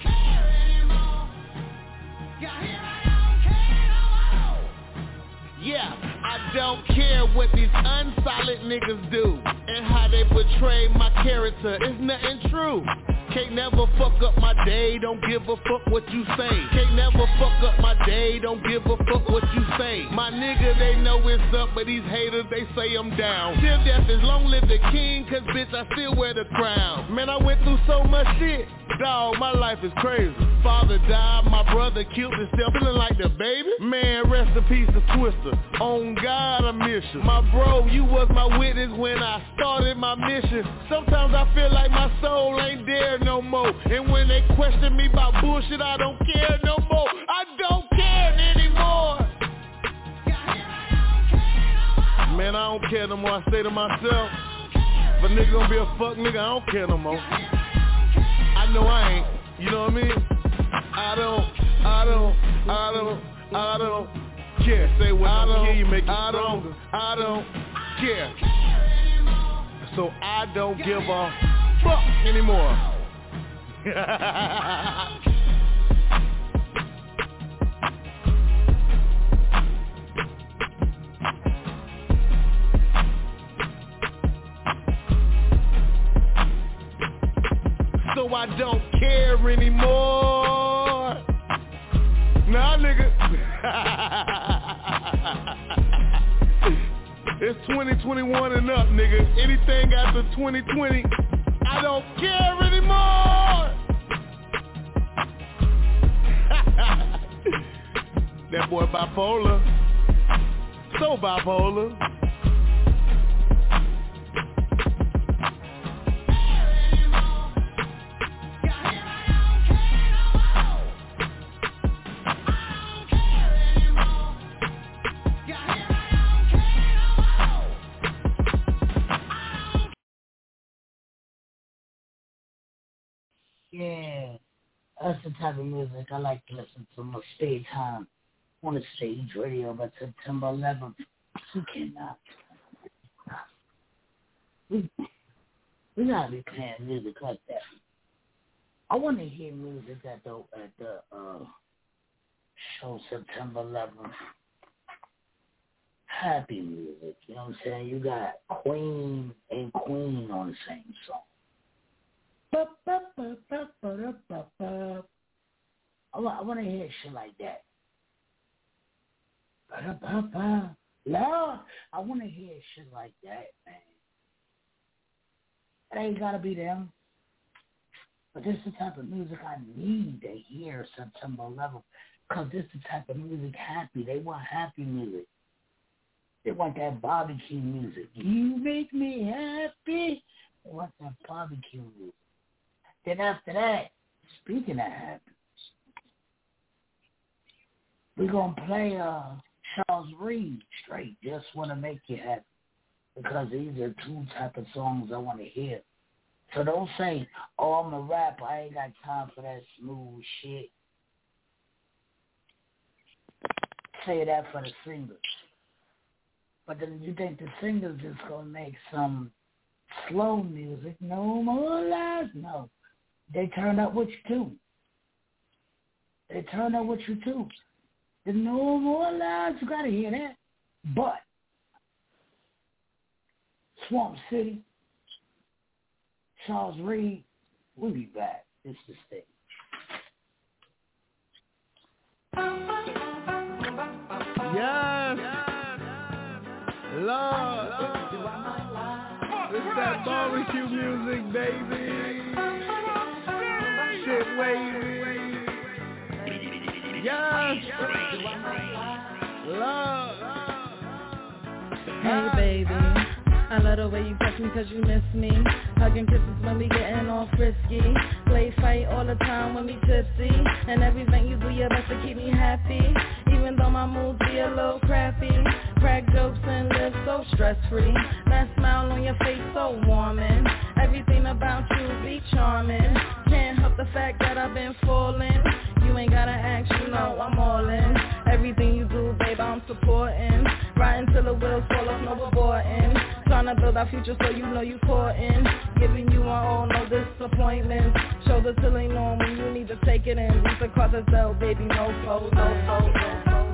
Yeah, I don't care what these unsolid niggas do And how they portray my character, it's nothing true. Can't never fuck up my day, don't give a fuck what you say. Can't never fuck up my day, don't give a fuck what you say. My nigga, they know it's up, but these haters, they say I'm down. Till death is long live the king, cause bitch, I still wear the crown. Man, I went through so much shit, dog, my life is crazy. Father died, my brother killed himself, feeling like the baby. Man, rest in peace to Twister, on God I miss you. My bro, you was my witness when I started my mission. Sometimes I feel like my soul ain't there no more. And when they question me about bullshit, I don't care no more. I don't care anymore. Man, I don't care no more, I say to myself If a nigga gonna be a fuck nigga, I don't care no more. I know I ain't, you know what I mean? I don't, I don't, I don't, I don't care. Say what I don't care, you make it I stronger. Don't, I don't care. So I don't give a fuck anymore. so I don't care anymore. Nah, nigga. it's 2021 and up, nigga. Anything after 2020, I don't care anymore. that boy bipolar. So bipolar. Yeah, that's the type of music I like to listen to most stage time on the stage radio. But September 11th, you cannot. We, we gotta be playing music like that. I want to hear music at the at the uh, show September 11th. Happy music, you know what I'm saying? You got Queen and Queen on the same song. Oh, I want, to hear shit like that. Lord, I want to hear shit like that, man. It ain't gotta be them. But this is the type of music I need to hear September 11th. Because this is the type of music happy. They want happy music. They want that barbecue music. You make me happy. They want that barbecue music. Then after that, speaking of happiness, we're going to play uh, Charles Reed straight, Just Want to Make You Happy. Because these are two type of songs I want to hear. So don't say, oh, I'm a rapper. I ain't got time for that smooth shit. Say that for the singers. But then you think the singers is going to make some slow music, no more lies, no. They turn up with you too. They turn up with you too. There's no more lies, you gotta hear that. But Swamp City, Charles Reed, we'll be back. It's the stage. Yes. Lord. It's that barbecue music, baby. Shit wavy. Yes. Lord. Hey baby, I love the way you touch me cause you miss me Hugging kisses when we getting all frisky Play fight all the time when we tipsy And everything you do your best to keep me happy Even though my moods be a little crappy Crack jokes and live so stress free That smile on your face so warming Everything about you be charming. Can't help the fact that I've been falling You ain't gotta ask, you know I'm all in. Everything you do, babe, I'm supporting. Riding till the wheels fall off, no aborting Trying to build our future so you know you caught in Giving you my all, no disappointments Shoulder to lean on when you need to take it in Visa card to sell, baby, no fold, no fold no fold.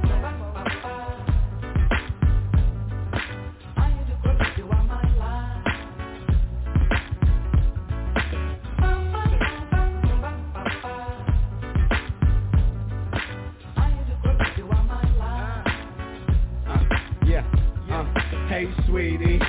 Uh Yeah. Uh, hey, sweetie.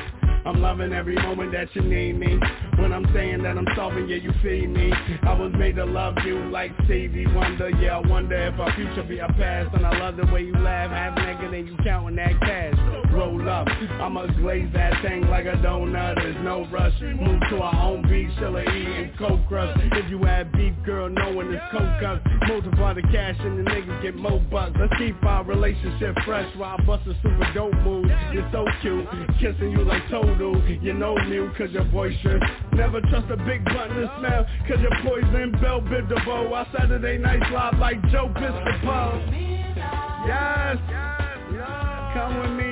I'm loving every moment that you need me. When I'm saying that I'm solving, yeah, you feed me. I was made to love you like Stevie Wonder. Yeah, I wonder if our future be our past. And I love the way you laugh, half naked, and you counting that cash. Roll up, I'ma glaze that thing like a donut. There's no rush. Move to our own beat, She'll eating coke crush. If you had beef, girl, knowing it's coke cuts. Multiply the cash and the niggas get more bucks. Let's keep our relationship fresh while I bust a super dope move. You're so cute, kissing you like total. You know me, cause you're boisterous. Never trust a big button to smell, cause you're poison. Bell bib the bow. Our Saturday nights live like Joe Piscopo. Yes. Come with me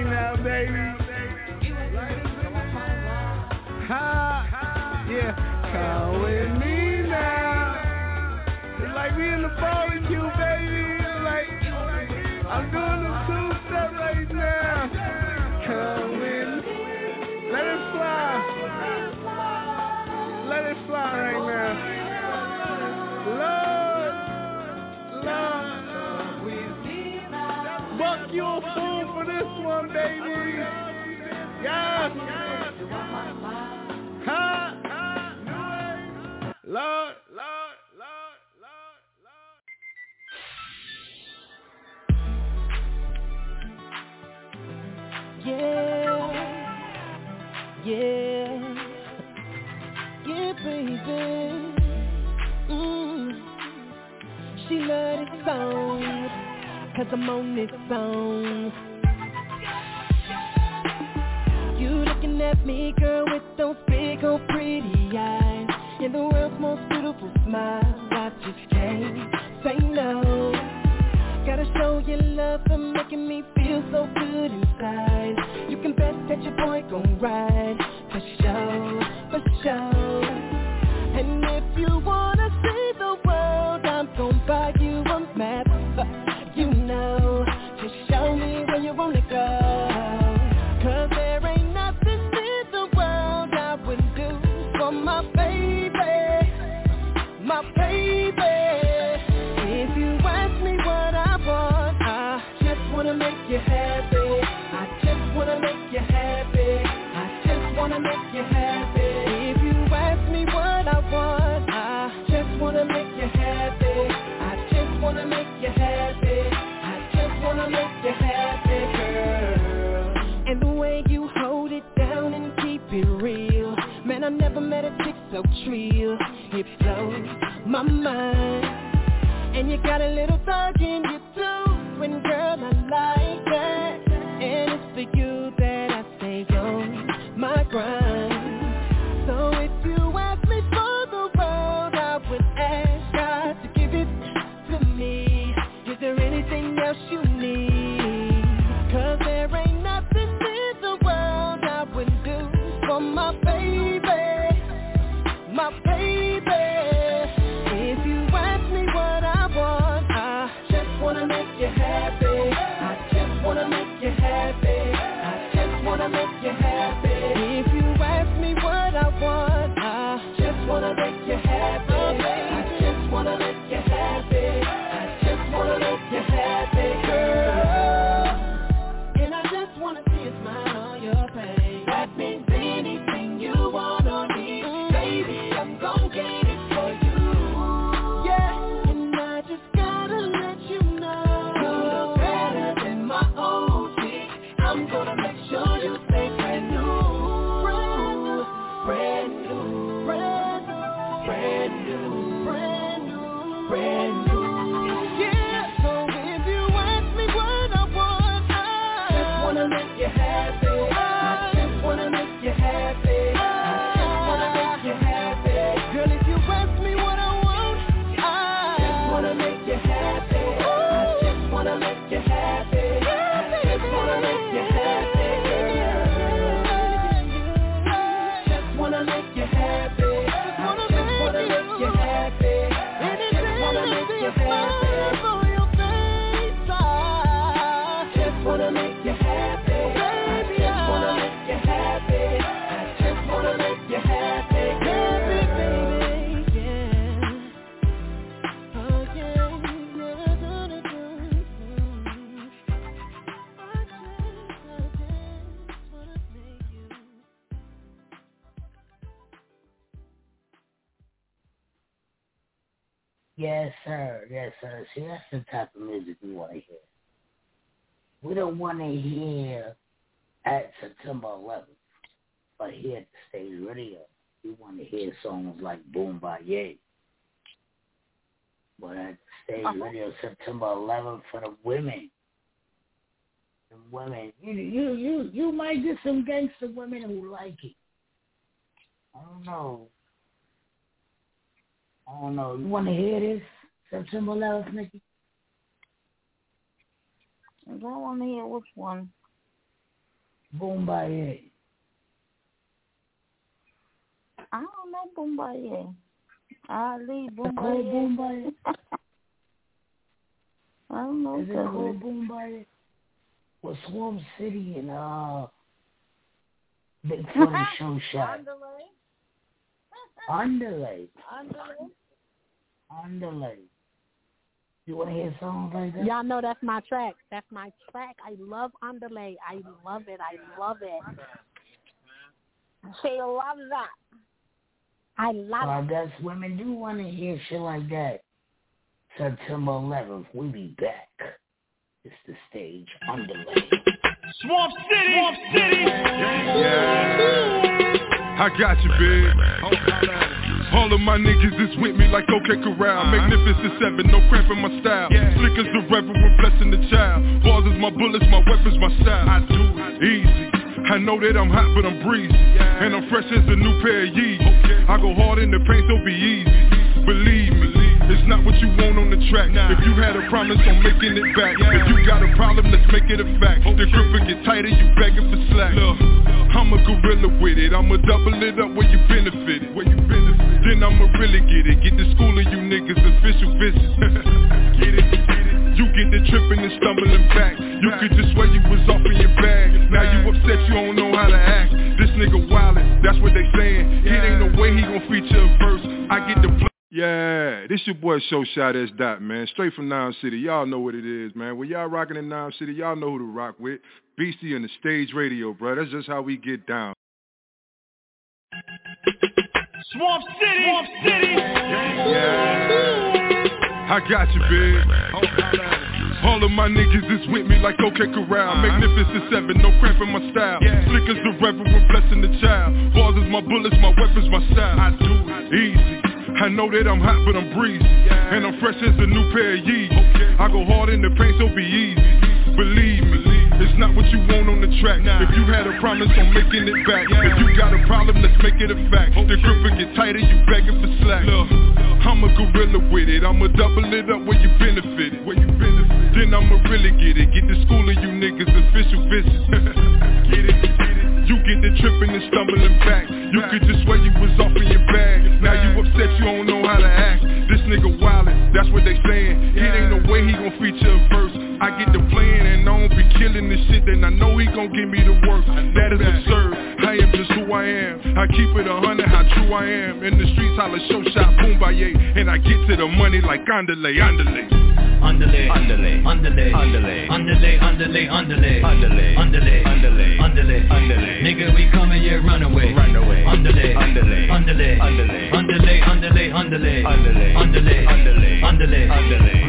baby. Ha. Yeah. Come with me now. It's like we in the barbecue, baby. It's like I'm doing the two-step right now. Come with me. Let it fly. Let it fly right now. Lord, Lord. Buck you a fool this baby. Yes. Ha. Lord, Lord, Lord, Yeah, yeah, yeah, baby. Mm. She love this song, cause I'm on this song. Looking at me, girl, with those big old pretty eyes. And the world's most beautiful smile. I just can't say no. Gotta show you love for making me feel so good inside. You can bet that your boy gon' ride for sure, for sure. And if you wanna so trill. It blows my mind. And you got a little thug in you See, that's the type of music we want to hear. We don't want to hear at September 11th, but here at the stage radio, we want to hear songs like Boom Ba Yay. But at the stage uh-huh. radio, September 11th for the women. The women, you you you you might get some gangster women who like it. I don't know. I don't know. You want to hear this September 11th, Nikki? I don't want to hear which one. Yay. I don't know Boombaye. Ali Called Boombaye. Boom. I don't know. Is it called Boom by Well, Swamp City and uh, Big Funny Show Shot. Underlay. Underlay. Underlay. Underlay. You want to hear songs like that? Y'all know that's my track. That's my track. I love Underlay. I love it. I love it. She loves that. I So love I it. guess women do want to hear shit like that. September 11th, we be back. It's the stage underlay. Swamp City. Swamp City. I got you, big. All of my niggas is with me like OK Corral. Uh-huh. Magnificent seven, no cramp in my style. Slick as the reverend, blessing the child. Bars is my bullets, my weapons, my style. I do it easy. I know that I'm hot, but I'm breezy. And I'm fresh as a new pair of Yeezys. I go hard in the paint, so be easy. Believe me, it's not what you want on the track. If you had a promise on making it back, yeah. if you got a problem, let's make it a fact. The grip will get tighter, you begging for slack. Look, I'm a gorilla with it. I'ma double it up where you benefit. Where you benefit. Then I'ma really get it. Get the school of you niggas official visit. get it, get it. You get the tripping and stumbling back. You could just swear you was off in your bag. Now you upset, you don't know how to act. This nigga wildin', that's what they saying. It ain't no way he gon' feature a verse. I get the yeah, this your boy Show Shot S Dot, man. Straight from Nine City. Y'all know what it is, man. When y'all rocking in Nine City, y'all know who to rock with. Beastie and the stage radio, bro. That's just how we get down. Swamp City. Swamp City. Yeah. I got you, big. All of my niggas is with me like OK Corral. Uh-huh. Magnificent seven, no cramp in my style. Slick as the reverend, blessing the child. Bars is my bullets, my weapons, my style. I do it easy. I know that I'm hot, but I'm breezy. And I'm fresh as a new pair of Yeezys. I go hard in the paint, so be easy. Believe me, it's not what you want on the track. If you had a promise on making it back, if you got a problem, let's make it a fact. Oh, the grip get tighter, you begging for slack. Look, I'm a gorilla with it. I'ma double it up where you benefit. Where you benefit. Then I'ma really get it. Get the school of you niggas official visit. get it, get it. You get the tripping and stumbling back. You could just swear you was off in your bag. Now you upset, you don't know how to act. This nigga wildin', that's what they sayin' It ain't no way he gon' feature a verse. I get the plan and I don't be killing this shit, then I know he gon' give me the work. That is absurd. I am just who I am. I keep it a hundred, how true I am. In the streets, holla show shot, boom baye, and I get to the money like underlay, underlay. Underlay, underlay, underlay, underlay, underlay, underlay, underlay, underlay, underlay, underlay, underlay, underlay. Nigga, we coming, yeah, run away, run away. Underlay, underlay, underlay, underlay, underlay, underlay, underlay, underlay, underlay, underlay, underlay,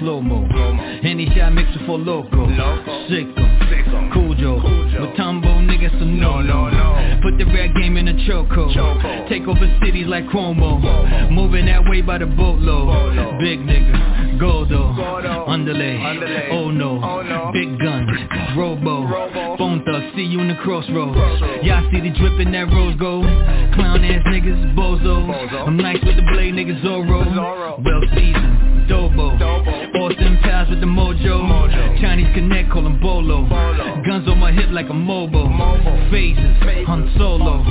I'm moving slow mo. Any shot mixer for loco, sicko, cool Joe, with Tumbo niggas, so no, no, no. Put the rap game in a chokehold. Take over cities like Cuomo. Moving that way by the boatload. Big nigga, Goldo, underlay, oh no, big guns, Robo, phone thug, see you in the crossroads. Y'all see the drip in that rose gold. Clown ass niggas, bozo. I'm nice with the blade niggas, Zorro. Well seasoned, With the mojo. Chinese connect, call him Bolo. Guns on my hip like a mobile. Phases, I'm solo.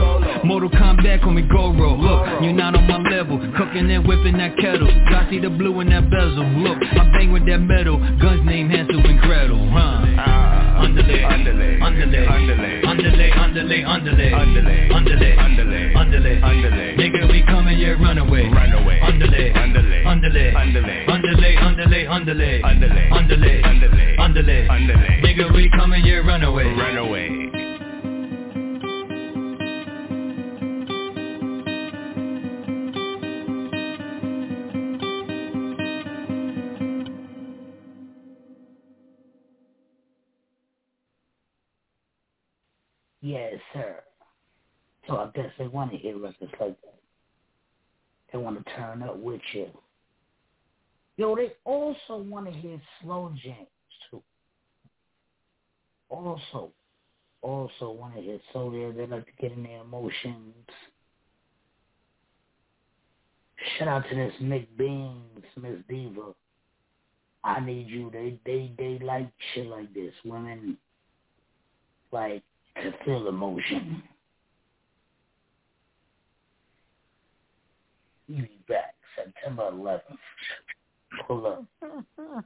Mortal Kombat, call me Goro. Look, you're not on my level. Cooking and whipping that kettle. Y'all see the blue in that bezel. Look, I bang with that metal. Guns named Hansel and Gretel. Huh? Ah. Underlay, underlay, underlay, underlay, underlay, underlay, underlay, underlay, underlay, underlay, underlay, underlay. Nigga, we coming, yeah, run away, run away. Underlay, underlay, underlay, underlay, underlay, underlay, underlay, underlay, underlay, underlay, underlay, underlay. Nigga, we coming, yeah, run away, Yes, sir. So I guess they want to hear records like that. They want to turn up with you. Yo, they also want to hear slow jams too. Also, also want to hear slow there. They like to get in their emotions. Shout out to this Mick Beans, Miss Diva. I need you. They they they like shit like this. Women like to feel emotion. You be back September 11th. Pull up.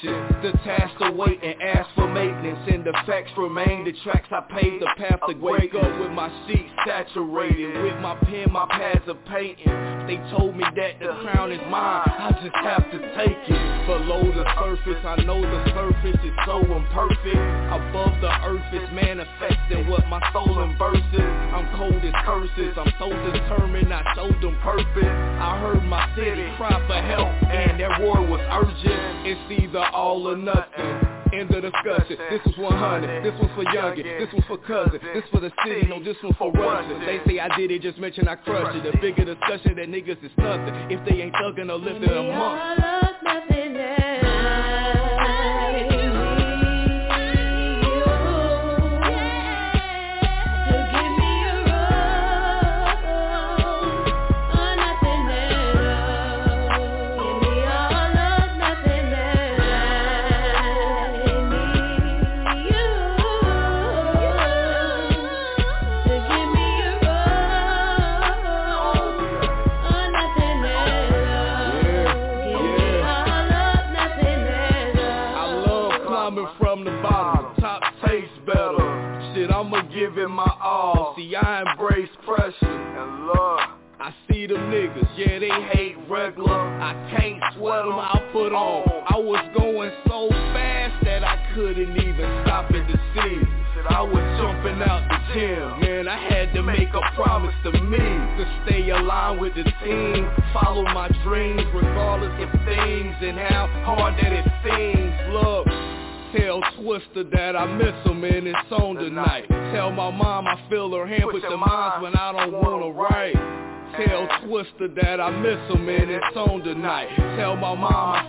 shit. The task await and ask maintenance And the facts remain, the tracks. I paid, the path to wake up with my sheets saturated With my pen, my pads of painting. They told me that the crown is mine, I just have to take it. Below the surface, I know the surface is so imperfect. Above the earth is manifesting what my soul embraces. I'm cold as curses, I'm so determined I showed them purpose. I heard my city cry for help and that war was urgent. It's either all or nothing End of discussion. This was 100. This was for youngin. This was for cousin. This for the city. No, this one for Russia. They say I did it, just mention I crushed it. The bigger the discussion that niggas is nothing. If they ain't thuggin' or lifting a up. Twister that I miss him and it's on tonight. Tell my mom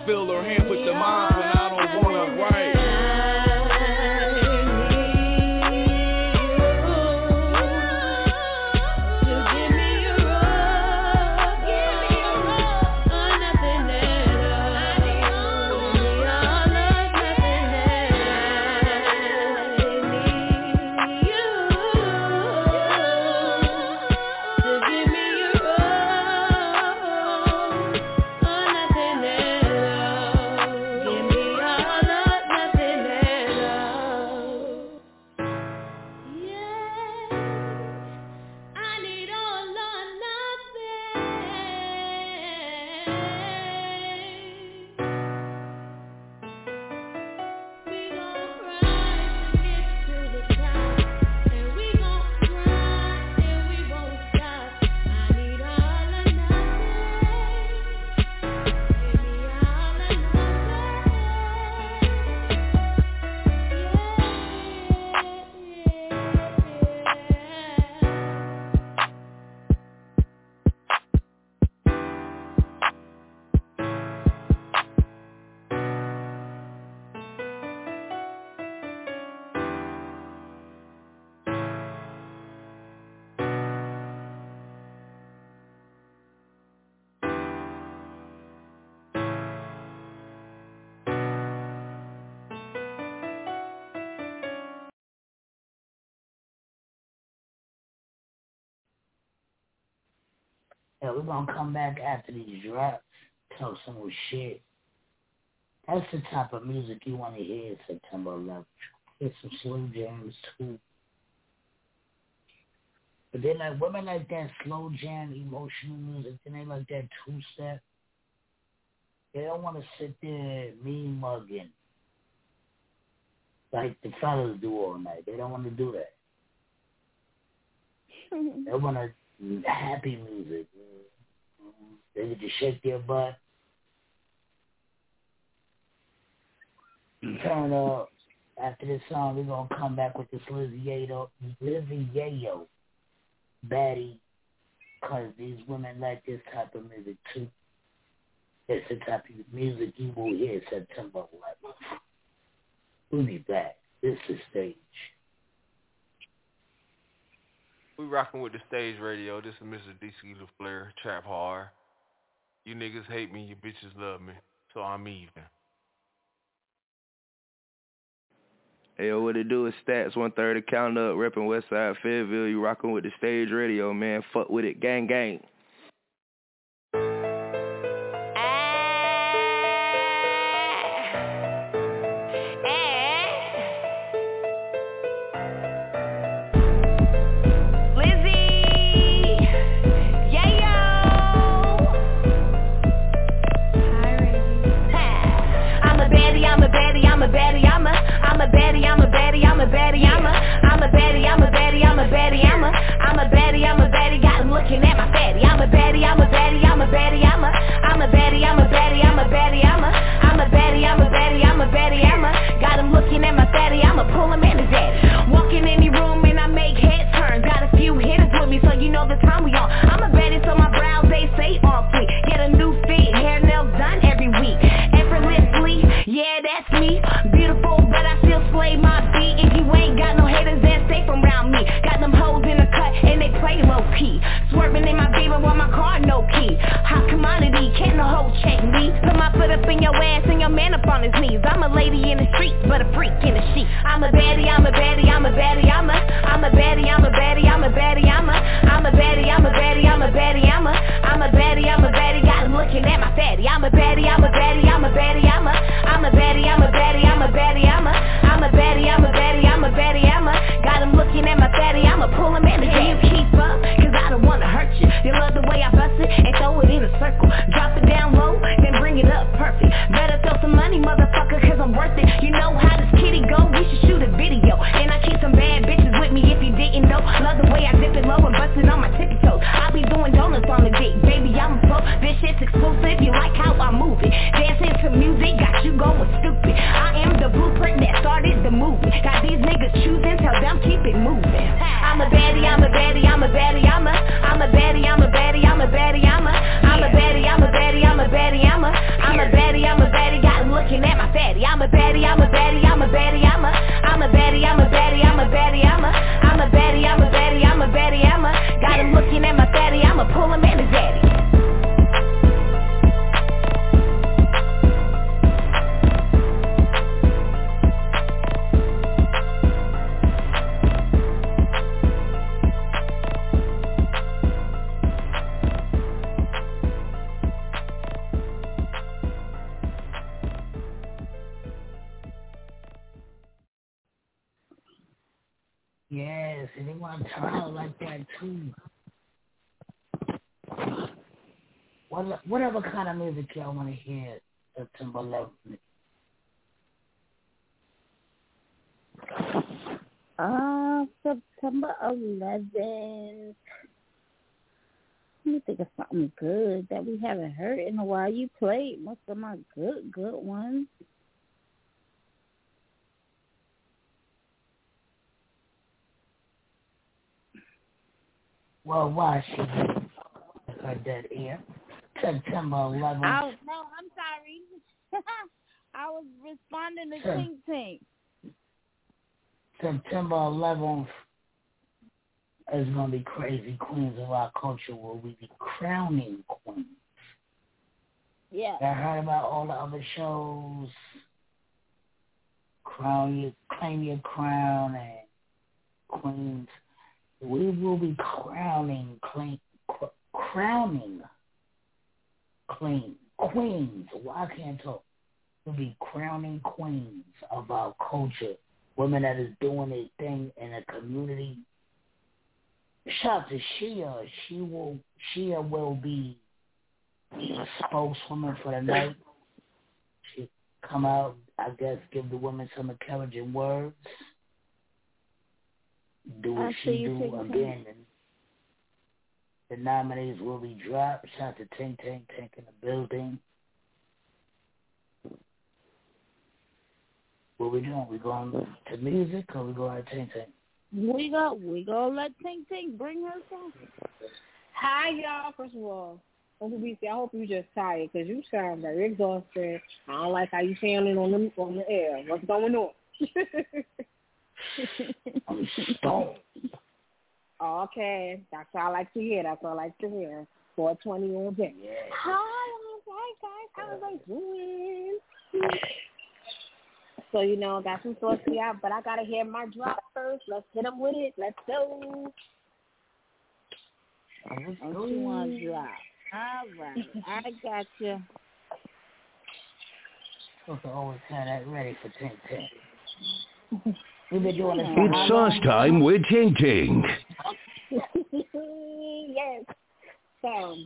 Yeah, we're gonna come back after these drops, tell some more shit. That's the type of music you want to hear September 11th. Get some slow jams too. But then like women like that slow jam, emotional music. Then they like that two step. They don't want to sit there mean mugging like the fellas do all night. They don't want to do that. they want to happy music. They get to shake their butt. Turn up. After this song, we're to come back with this Lizzie Yayo, Lizzie baddie because these women like this type of music too. It's the type of music you will hear September 11th. We'll be back. This is stage. We rocking with the stage radio. This is Mr. DC LaFleur, Trap Hard. You niggas hate me, you bitches love me, so I'm even. Hey, yo, what it do is stats, one third of count up, repping Westside Fayetteville. You rocking with the stage radio, man. Fuck with it, gang gang. A baddie, I'm a I'm a baddie, I'm a baddie, I'm a baddie, I'm a I'm a baddie, I'm a baddie, got him looking at my fatty. I'm a baddie, I'm a baddie, I'm a baddie, I'm a I'm a baddie, I'm a baddie, I'm a baddie, I'm a I'm a baddie, I'm a baddie, I'm a baddie, I'm a got him looking at my fatty. I'ma pull him in his head. Walk in any room and I make head turns. Got a few hitters with me, so you know the time we on. I'm a baddie, so my brows they say on fleek. Get a new fit, hair nails done every week. Effortlessly, yeah, that's me. Slay my beat. If you ain't got no haters, then from around me. Got them and they play low key. Swerving in my beamer while my car no key. Hot commodity, can't no hoe check me. Put my foot up in your ass and your man up on his knees. I'm a lady in the streets, but a freak in the sheet. I'm a baddie, I'm a baddie, I'm a baddie, I'm a I'm a baddie, I'm a baddie, I'm a baddie, I'm a I'm a baddie, I'm a baddie, I'm a baddie, I'm a I'm a baddie, I'm a baddie, got him looking at my fatty. I'm a baddie, I'm a baddie, I'm a baddie, I'm a I'm a baddie, I'm a baddie, I'm a baddie, I'm a I'm a baddie, I'm a baddie, I'm a baddie, I'm a got him looking at my fatty. I'ma pull him in. Can you keep up, cause I don't wanna hurt you. You love the way I bust it and throw it in a circle. Drop it down low, then bring it up perfect. Better throw some money, motherfucker, cause I'm worth it. You know how this kitty go, we should shoot a video. And I keep Love the way I dip it low and bust it on my tippy toes. I be doing donuts on the dick, baby, I'm a pro. This shit's exclusive, you like how I move it. Dancing to music, got you going stupid. I am the blueprint that started the movement. Got these niggas choosing, tell them keep it moving. I'm a baddie, I'm a baddie, I'm a baddie, I'm a, I'm a baddie, I'm a baddie, I'm a baddie, I'm a, I'm a baddie baddie, I'm a baddie, I'm a I'm a baddie, I'm a baddie, got him looking at my fatty. I'm a baddie, I'm a baddie, I'm a baddie, I'm a I'm a baddie, I'm a baddie, I'm a baddie, I'm a I'm a baddie, I'm a baddie, I'm a baddie, I'm a got him looking at my fatty. I'ma pull him in his daddy. Yes, and they want to turn out like that too. What whatever kind of music y'all want to hear September 11th. Uh, September 11th. Let me think of something good that we haven't heard in a while. You played most of my good, good ones. Well, why she her dead ear? September 11th. I, no, I'm sorry. I was responding to Sure. Tink Tink. September 11th is going to be crazy queens of our culture will we be crowning queens. Yeah. I heard about all the other shows. Crown your, claim your crown and queens. We will be crowning, clean, cr- crowning, clean queens. I can't talk. We'll be crowning queens of our culture. Women that is doing their thing in a community. Shout out to Shia. She will. Shia will be a spokeswoman for the night. She come out, I guess, give the women some encouraging words. Do what she see you do again. The nominees will be dropped. Shout out to Tink Tink Tink in the building. What we doing? We going to music or we going to Tink Tink? We go. We gonna let Tink Tink bring her song. Hi, y'all. First of all, I hope you just tired because you sound very exhausted. I don't like how you sounding on the on the air. What's going on? I'm stoned. Okay, that's what I like to hear. That's what I like to hear. 420 all day. Hi, hi guys. How are they doing? So you know, got some thoughts for y'all, but I gotta hear my drop first. Let's hit 'em with it. Let's go. What you want to drop? All right, I got you. Supposed to always have that ready for Tink Tink. We've been doing this for It's sauce time with Ting Ting. yes. So,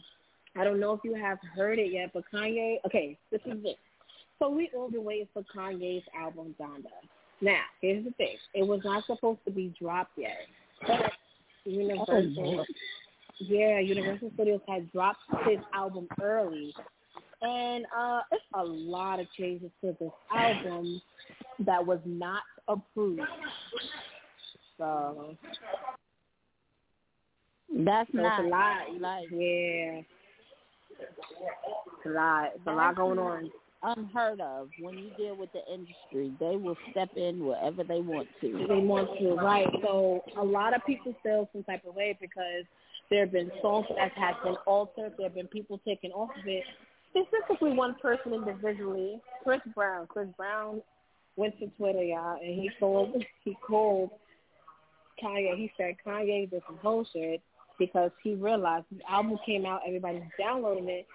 I don't know if you have heard it yet, but Kanye. Okay, this is it. So we all been waiting for Kanye's album Donda. Now, here's the thing: it was not supposed to be dropped yet, but Universal, Lord. yeah, Universal Studios had dropped his album early, and uh, it's a lot of changes to this album that was not approved. So That's so not a lot. like Yeah. It's a lot. It's a lot going on. unheard of when you deal with the industry. They will step in wherever they want to. They want to, right? So a lot of people feel some type of way because there have been songs that have been altered. There have been people taken off of it. Specifically, one person individually, Chris Brown. Chris Brown went to Twitter, y'all, and he told he called Kanye. He said Kanye did some bullshit because he realized the album came out, everybody's downloading it,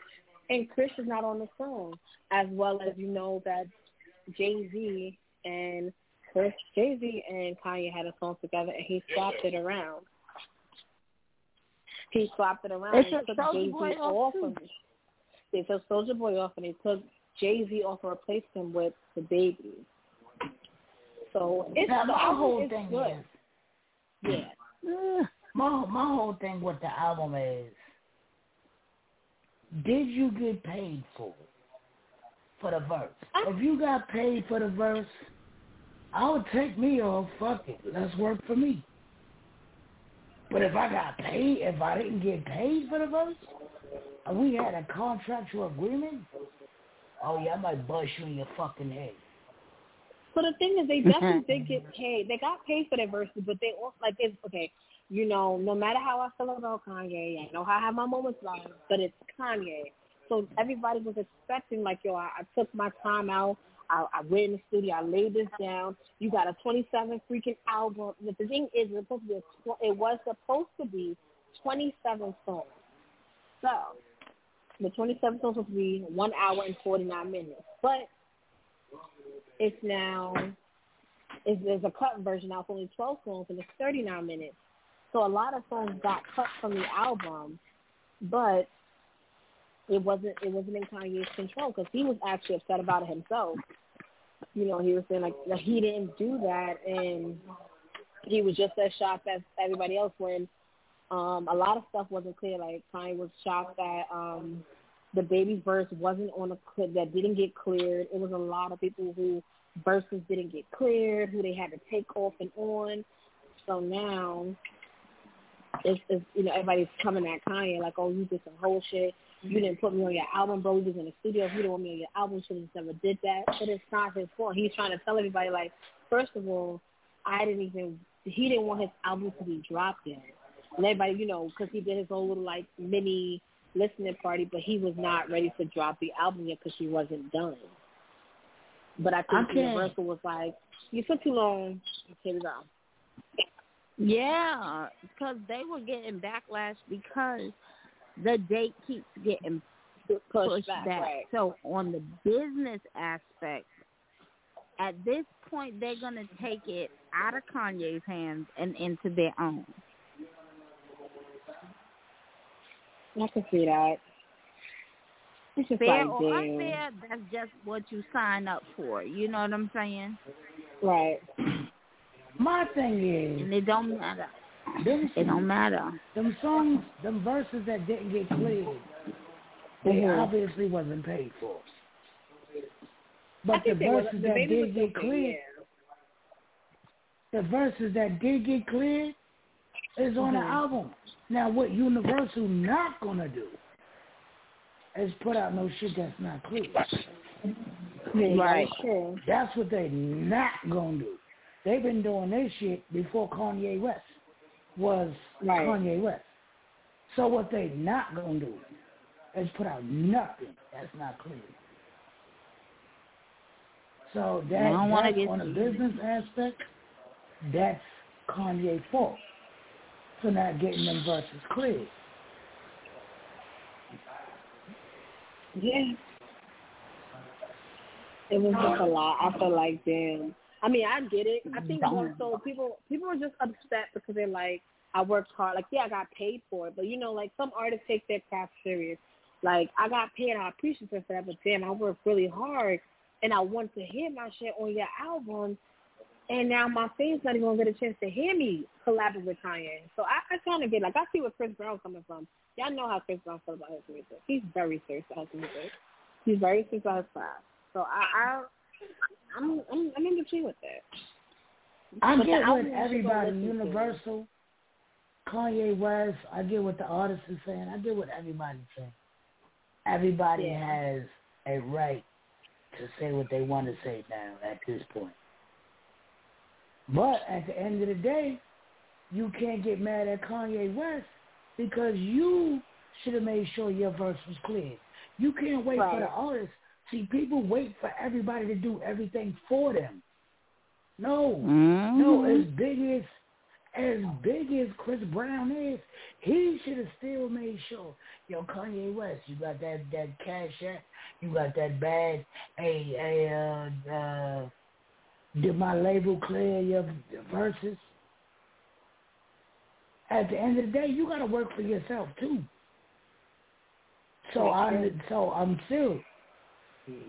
and Chris is not on the song. As well as you know that Jay Z and Chris, Jay Z and Kanye had a song together, and he swapped it around. He swapped it around. They and took Jay Z off, of it. They took Soulja Boy off, and they took Jay Z off and replaced him with DaBaby. So it's Now, my whole thing good. is, Yeah. Eh, my my whole thing with the album is, did you get paid for? For the verse? If you got paid for the verse, I would take me off. Fuck it, let's work for me. But if I got paid, if I didn't get paid for the verse, and we had a contractual agreement, oh yeah, I might bust you in your fucking head. So the thing is, they definitely did get paid. They got paid for their verses, but they also like it's okay. You know, no matter how I feel about Kanye, I know how I have my moments about him, but it's Kanye. So everybody was expecting like, yo, I, I took my time out. I, I went in the studio. I laid this down. You got a 27 freaking album. But the thing is, it's supposed to be a, it was supposed to be 27 songs. So the 27 songs was supposed to be one hour and 49 minutes, but it's now it's, there's a cut version now. It's only 12 songs and it's 39 minutes. So a lot of songs got cut from the album, but it wasn't it wasn't in Kanye's control because he was actually upset about it himself. You know, he was saying like that he didn't do that, and he was just as shocked as everybody else when um a lot of stuff wasn't clear. Like Kanye was shocked that um DaBaby's verse wasn't on a clip that didn't get cleared. It was a lot of people who verses didn't get cleared, who they had to take off and on. So now it's, it's you know everybody's coming at Kanye like, oh, you did some whole shit. You didn't put me on your album, bro. You was in the studio. You didn't want me on your album, should have never did that. But it's not his fault. He's trying to tell everybody like, first of all, I didn't even. He didn't want his album to be dropped yet. And everybody, you know, because he did his own little like mini listening party, but he was not ready to drop the album yet because she wasn't done. But I think Okay. Universal was like, you took too long. Here we go. Yeah, because they were getting backlash because the date keeps getting Pushed pushed, back, back. right. So on the business aspect, at this point, they're gonna take it out of Kanye's hands and into their own. I can see that. It's just Fair like, or damn. unfair, that's just what you sign up for. You know what I'm saying? Right. My thing is, And it don't matter. them, It don't matter. them songs, them verses that didn't get cleared, they Mhm. obviously wasn't paid for. But the think were- verses the that did get okay, cleared, the verses that did get cleared is on the Mhm. album. Now, what Universal not gonna do is put out no shit that's not clear. Right. that's what they not gonna do. They've been doing this shit before Kanye West was Right. Kanye West. So what they not gonna do is put out nothing that's not clear. So that I don't that's on a too- business aspect, that's Kanye's fault for not getting them verses cleared. Yeah. It was just a lot. I feel like, damn. I mean, I get it. I think more so people people are just upset because they're like, I worked hard. Like, yeah, I got paid for it, but you know, like some artists take their craft serious. Like, I got paid. I appreciate it for that, but damn, I worked really hard, and I want to hear my shit on your album, and now my fans not even gonna get a chance to hear me collaborate with Kanye. So I, I kind of get like I see where Chris Brown coming from. Y'all know how Chris Brown feels about his music. He's very serious about his music. He's very serious about his craft. So I, I I'm I'm I'm in between with that. I But get what album you should go everybody, listen to. Universal, Kanye West, I get what the artist is saying. I get what everybody's saying. Everybody Yeah. has a right to say what they want to say now at this point. But at the end of the day, you can't get mad at Kanye West because you should have made sure your verse was clear. You can't wait for the artist. See, people wait for everybody to do everything for them. No, no, as big as as big as Chris Brown is, he should have still made sure. Yo, Kanye West, you got that that cash app, you got that bag. Hey, hey, uh, uh, did my label clear your verses? At the end of the day, you got to work for yourself too. So I, so I'm still.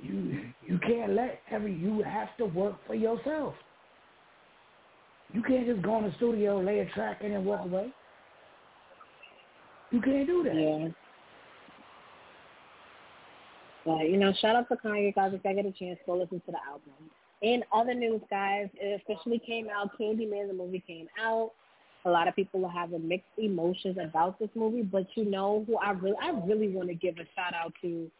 You you can't let every you have to work for yourself. You can't just go in the studio, lay a track in and walk away. You can't do that. Yeah. But you know, shout out to Kanye guys if I get a chance, go listen to the album. In other news, guys, it officially came out. Candyman, the movie came out. A lot of people are having mixed emotions about this movie, but you know who I really, I really want to give a shout out to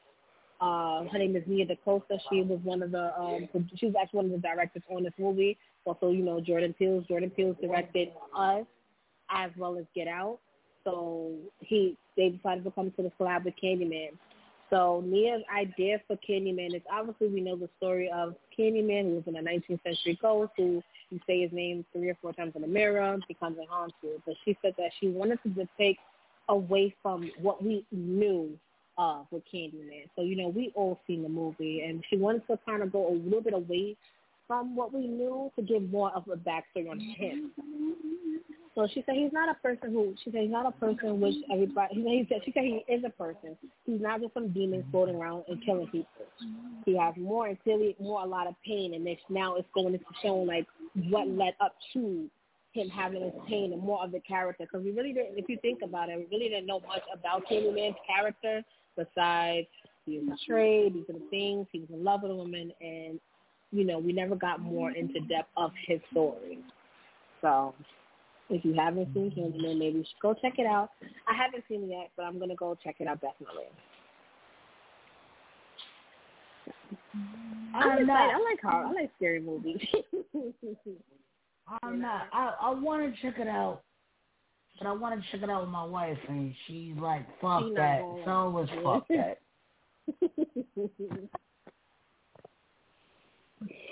Uh, her name is Nia DaCosta. She was one of the um, she was actually one of the directors on this movie. Also, you know Jordan Peele. Jordan Peele directed Us as well as Get Out. So he they decided to come to the collab with Candyman. So Nia's idea for Candyman is obviously we know the story of Candyman, who was in a 19th century ghost who you say his name three or four times in the mirror, becomes a haunted. But she said that she wanted to depict away from what we knew of with Candyman. So, you know, we all seen the movie and she wanted to kind of go a little bit away from what we knew to give more of a backstory on mm-hmm. him. So she said he's not a person who she said he's not a person which everybody he said she said he is a person. He's not just some demon floating around and killing people. Mm-hmm. He has more and clearly more a lot of pain and this now it's going into showing like what led up to him having his pain and more of the character because we really didn't if you think about it, we really didn't know much about Candyman's character besides he was betrayed, these are the things, he was in love with a woman and you know, we never got more into depth of his story. So if you haven't seen Candyman, maybe you should go check it out. I haven't seen it yet, but I'm gonna go check it out definitely. I'm not. I like horror. I like scary movies. I'm not. I I want to check it out, but I want to check it out with my wife, and she's like, "Fuck She that." So was fuck that.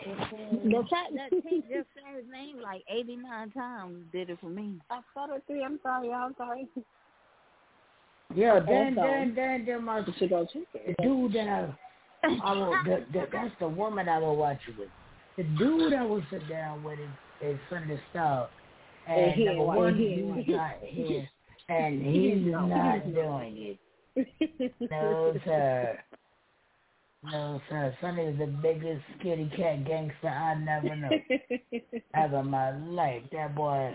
The fact that he just said his name like 89 times did it for me. I saw it three. I'm sorry. I'm sorry. Yeah, then Also, then then then my you should go check the dude that I, I will, the, the, that's the woman I will watch it with. The dude I will sit down with is, is the Star, And and he number one, he ain't he's not here, and he's No. not doing it. No sir. No sir. Sonny is the biggest kitty cat gangster I never know ever my life. That boy,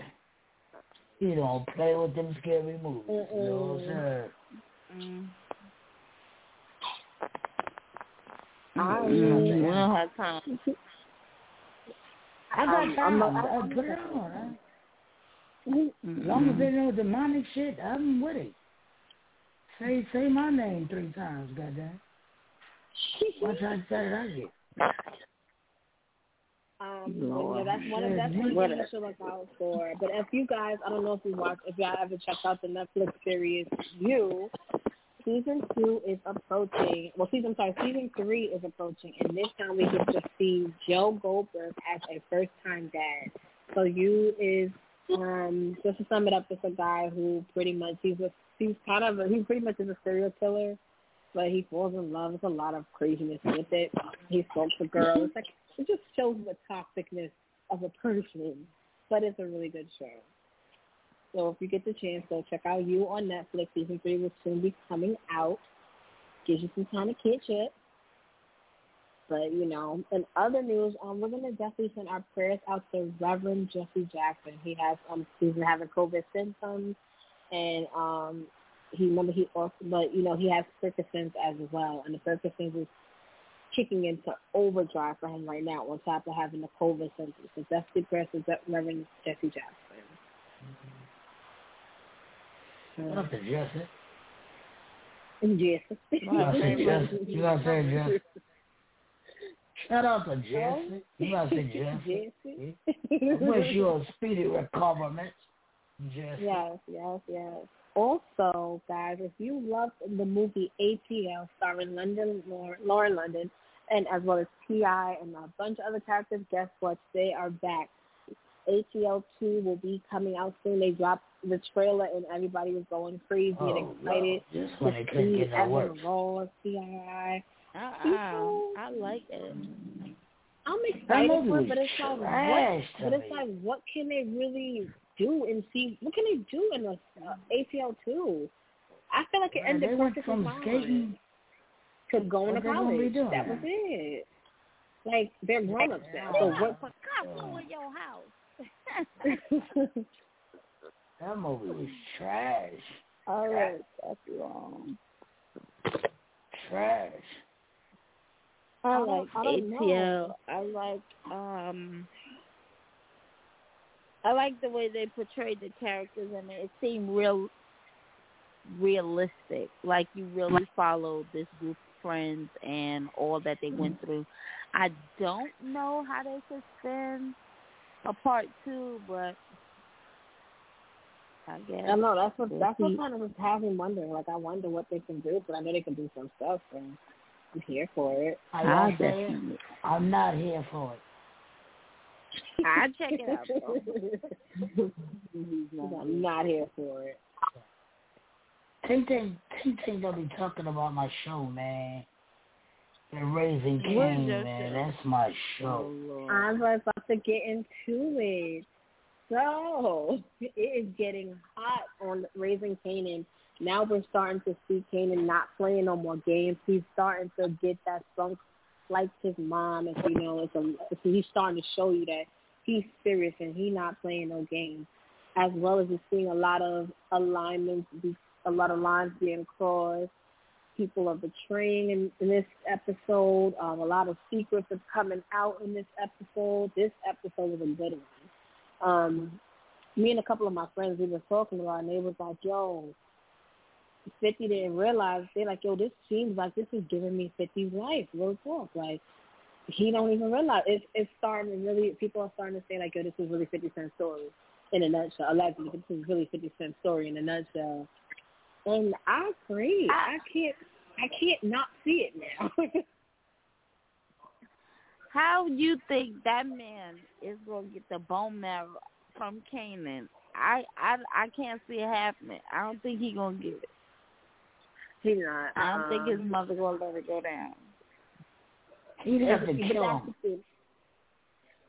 he don't play with them scary movies. No Mm-mm. sir. Mm. I Mm, we don't have time. I got Um, time. I'm a- I'll put it on. Huh? As long as they know demonic shit, I'm with it. Say say my name three times, goddamn. Watch how excited I get. Um, Lord. yeah, that's one of that's one What thing you should look out for. But if you guys, I don't know if you watch, if y'all ever checked out the Netflix series You, season two is approaching. Well, season sorry, season three is approaching, and this time we get to see Joe Goldberg as a first time dad. So You is um just to sum it up, it's a guy who pretty much he's a he's kind of a, he pretty much is a serial killer. But he falls in love. There's a lot of craziness with it. He stalks a girl. It's like it just shows the toxicness of a person. But it's a really good show. So if you get the chance, go check out You on Netflix. Season three will soon be coming out. Gives you some time to catch it. But you know, in other news, um, we're gonna definitely send our prayers out to Reverend Jesse Jackson. He has um, he's been having COVID symptoms, and um, he remember he also, but you know, he has Parkinson's as well, and the Parkinson's is kicking into overdrive for him right now on top of having the COVID symptoms. So that's the prayers to Reverend Jesse Jackson. What up Jesse? Jesse. You gotta say Jesse. You gotta say Jesse. Shout out to Jesse. Oh. You gotta say Jesse. Jesse. Hmm? I wish you a speedy recoverment, Jesse. Yes, yes, yes. Also, guys, if you loved the movie ATL starring London Lauren, Lauren London, and as well as T.I. and a bunch of other characters, guess what? They are back. ATL 2 will be coming out soon. They dropped the trailer and everybody was going crazy and Oh, excited no. This to one they couldn't see get no Evan worse. Ross, T.I. Uh-uh. I like it. I'm That excited movie for it, but it's like what? But it's like what can they really do and see? What can they do in a uh, ATL two? I feel like it Man, ended they went perfectly from fine. skating. to going to they be college. doing That now? was it. Like they're grown ups now. So what? God blew in your house. That movie was trash. All right, that's wrong. Trash. I I like don't- I ATL. know. I like um. I like the way they portrayed the characters and it. It seemed real, realistic. Like you really followed this group of friends and all that they went through. I don't know how they could spin a part two, but I guess. I know that's what we'll that's what see. kind of was having wondering. Like I wonder what they can do, but I know they can do some stuff, and I'm here for it. I gotta I'm not here for it. I check it out. Bro. I'm not here for it. Ting Ting, Ting Ting gonna be talking about my show, man. The Raising What is King, man. show? That's my show. Oh, I was about to get into it. So it is getting hot on raising Kanan. Now we're starting to see Kanan not playing no more games. He's starting to get that spunk like his mom. If you know, it's a, it's, he's starting to show you that he's serious and he's not playing no games. As well as you're seeing a lot of alignments, a lot of lines being crossed. People are betraying in, in this episode. Um, a lot of secrets are coming out in this episode. This episode was a good one um, me and a couple of my friends we were talking about, and they was like, "Yo, Fifty didn't realize." They're like, "Yo, this seems like this is giving me 50's life, real talk." Like he don't even realize it's it's starting to really. People are starting to say like, "Yo, this is really 50 Cent's story in a nutshell." Allegedly, this is really 50 Cent's story in a nutshell. And I agree. I can't. I can't not see it now. How you think that man is gonna get the bone marrow from Kanan? I I I can't see it happening. I don't think he gonna get it. He not. I don't think his um, mother gonna let it go down. He'd have to But kill him.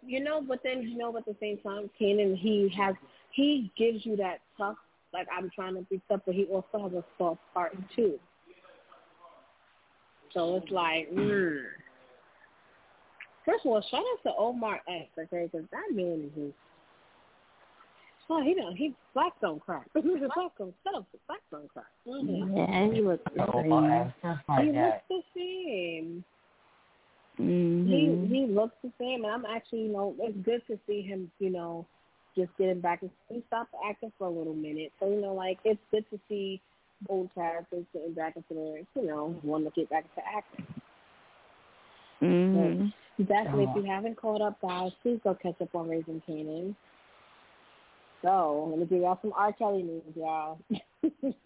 You know, but then you know, at the same time, Kanan he has he gives you that tough. Like I'm trying to be tough, but he also has a soft part too. So it's like, mm. first of all, shout out to Omar Epps, okay, because that man is just. Oh, he don't. He black don't crack. black don't shut up. Black don't crack. Mm-hmm. Yeah, he looks the Oh, same. Epps, that's my he guy. looks the same. Mhm. he he looks the same, and I'm actually, you know, it's good to see him, you know, just getting back. He stopped acting for a little minute, so you know, like it's good to see old characters getting back into their, you know, want to get back into acting. Mhm. Definitely, if you haven't caught up, guys, please go catch up on Raising Kanan. So, let me give y'all some R. Kelly news, y'all. so,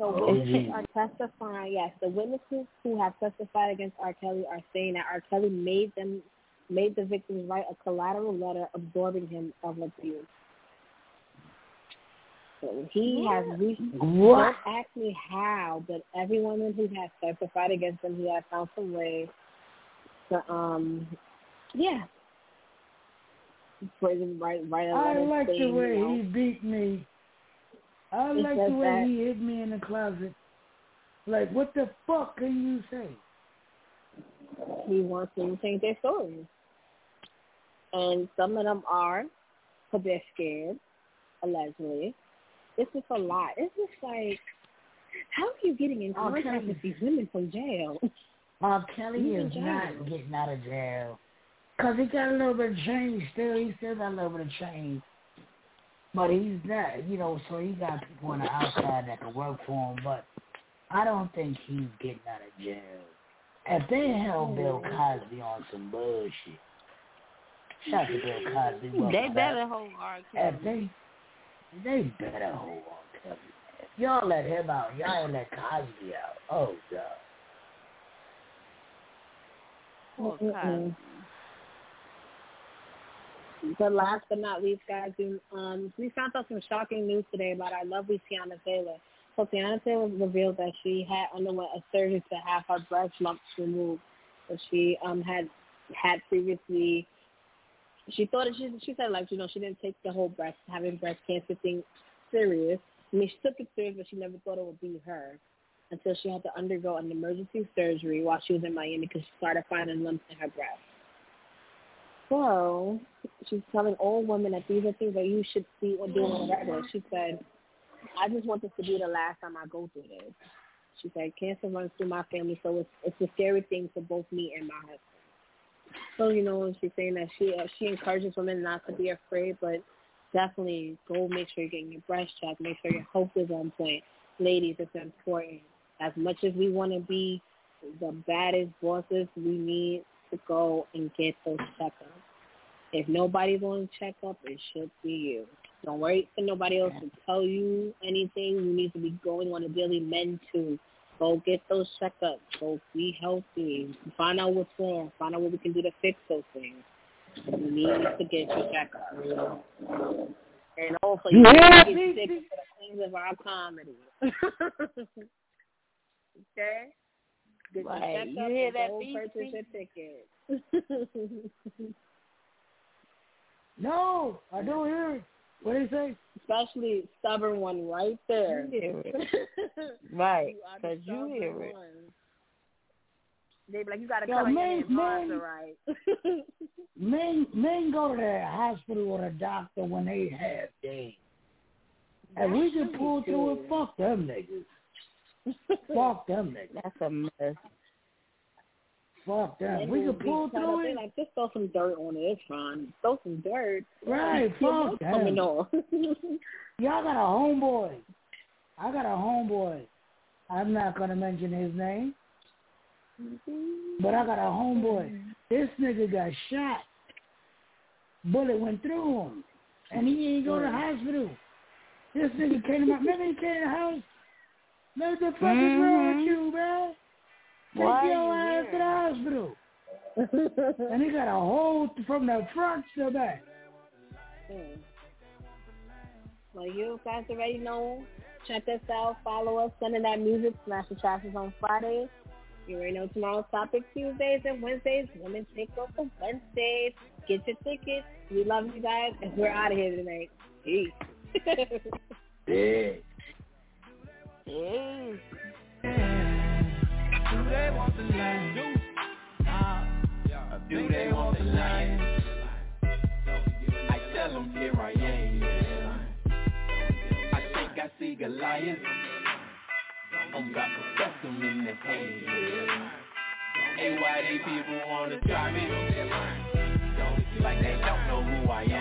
Oh, witnesses are testifying. Yes, the witnesses who have testified against R. Kelly are saying that R. Kelly made them made the victims write a collateral letter absorbing him of abuse. So he has recently. What? Don't ask me how, but every woman who has testified against him, he has found some way to um, yeah. Him right, right. I like the way know, he beat me. I He like the way that- he hid me in the closet. Like, what the fuck can you say? he wants them to change their stories. And some of them are because they're scared, allegedly. It's just a lot. It's just like, how are you getting in contact with these women from jail? R. Kelly is not getting out of jail. Because he got a little bit of change still. He still got a little bit of change. But he's not, you know, so he got people on the outside that can work for him. But I don't think he's getting out of jail. If they held Bill Cosby on some bullshit, shout to Bill Cosby. They better hold R. Kelly. If they, they better hold on Kelly. If y'all let him out, y'all ain't let Cosby out. Oh, God. Poor Cosby. But last but not least, guys, we, um, we found out some shocking news today about our lovely Teyana Taylor. So Teyana Taylor revealed that she had underwent a surgery to have her breast lumps removed. So she um had had previously. She thought she she said like you know she didn't take the whole breast having breast cancer thing serious. I mean she took it serious, but she never thought it would be her until she had to undergo an emergency surgery while she was in Miami because she started finding lumps in her breast. So she's telling all women that these are things that you should see or do on. She said, I just want this to be the last time I go through this. She said, cancer runs through my family, so it's it's a scary thing for both me and my husband. So you know, she's saying that she uh, she encourages women not to be afraid, but definitely go make sure you're getting your breast checked, make sure your health is on point. Ladies, it's important. As much as we want to be the baddest bosses, we need to go and get those checkups. If nobody's going to check up, it should be you. Don't wait for nobody else to tell you anything. You need to be going on a daily men to go get those checkups. Go be healthy. Find out what's wrong. Find out what we can do to fix those things. You need to get your checkup. And also, you Yeah, need to get sick to the queens of our comedy. okay? Get your Right. checkup You hear that, go purchase your ticket. No, I don't hear it. What do you say? Especially stubborn one right there. You hear it. Right, You are the 'cause you hear it. one. They be like, you got to Yo, come man, in and man. right. Men men go to the hospital or the doctor when they have days. And we can pull through it, fuck them niggas. fuck them niggas. That's a mess. Fuck. Men We can pull through it. Like, just throw some dirt on it. It's fine. Throw some dirt. Right, fuck coming them. Y'all got a homeboy. I got a homeboy. I'm not gonna mention his name, but I got a homeboy. This nigga got shot. Bullet went through him, and he ain't go to hospital. This nigga came to my. Remember he came to the house. What the fuck is wrong with mm-hmm. you, man? Take your you ass to the hospital. and he got a hole from the front to the back. Hmm. Well, you guys already know. Check us out. Follow us. Sending that music. Smash the Trashes on Fridays. You already know tomorrow's topic Tuesdays and Wednesdays. Women take over Wednesdays. Get your tickets. We love you guys, and we're out of here tonight. Peace. Yeah. Jeez. Do they want the land? Do ah, they want the land? I tell them here I am. I think I see Goliath. I'm to bust in the head. Hey, why they people wanna try me? Like they don't know who I am.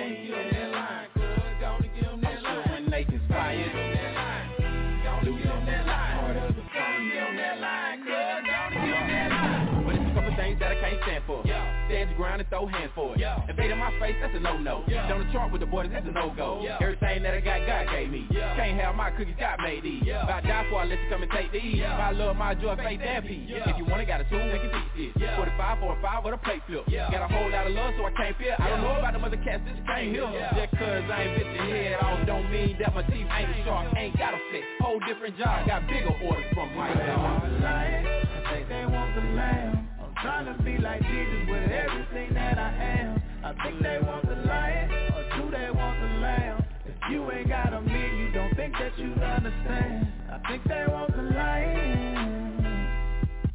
Ground and throw hands for it. Invade in my face, that's a no-no. Down the chart with the boys, that's a no-go. Yeah. Everything that I got, God gave me. Can't have my cookies, God made these. If I die for, I let you come and take these. My love, my joy, faith, and peace. If you want it, got a tool, we can teach this. 45 for a 5 with a plate flip. Got a whole lot of love, so I can't feel. I don't know about the mother cats, this can't hear. Just cause I ain't bit your head off, don't mean that my teeth ain't sharp. Ain't got a flex. Whole different job, got bigger orders from my job. I think they want the lamb. Trying to be like Jesus with everything that I am. I think they want the lion, or do they want the lamb? If you ain't got a meat, you don't think that you understand. I think they want the lion,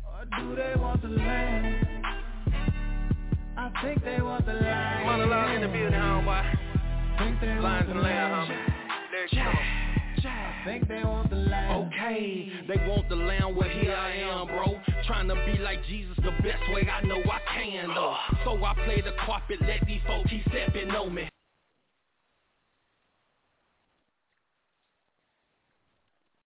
or do they want the lamb? I think they want the lion. Monologue in the building, homeboy. Think they want Lions the and lamb, lamb. homie. Lyrics, come on. Think they want the lamb. Okay, they want the lamb, well here I am, bro. Trying to be like Jesus the best way I know I can, though. So I play the carpet, let these folks keep stepping on me.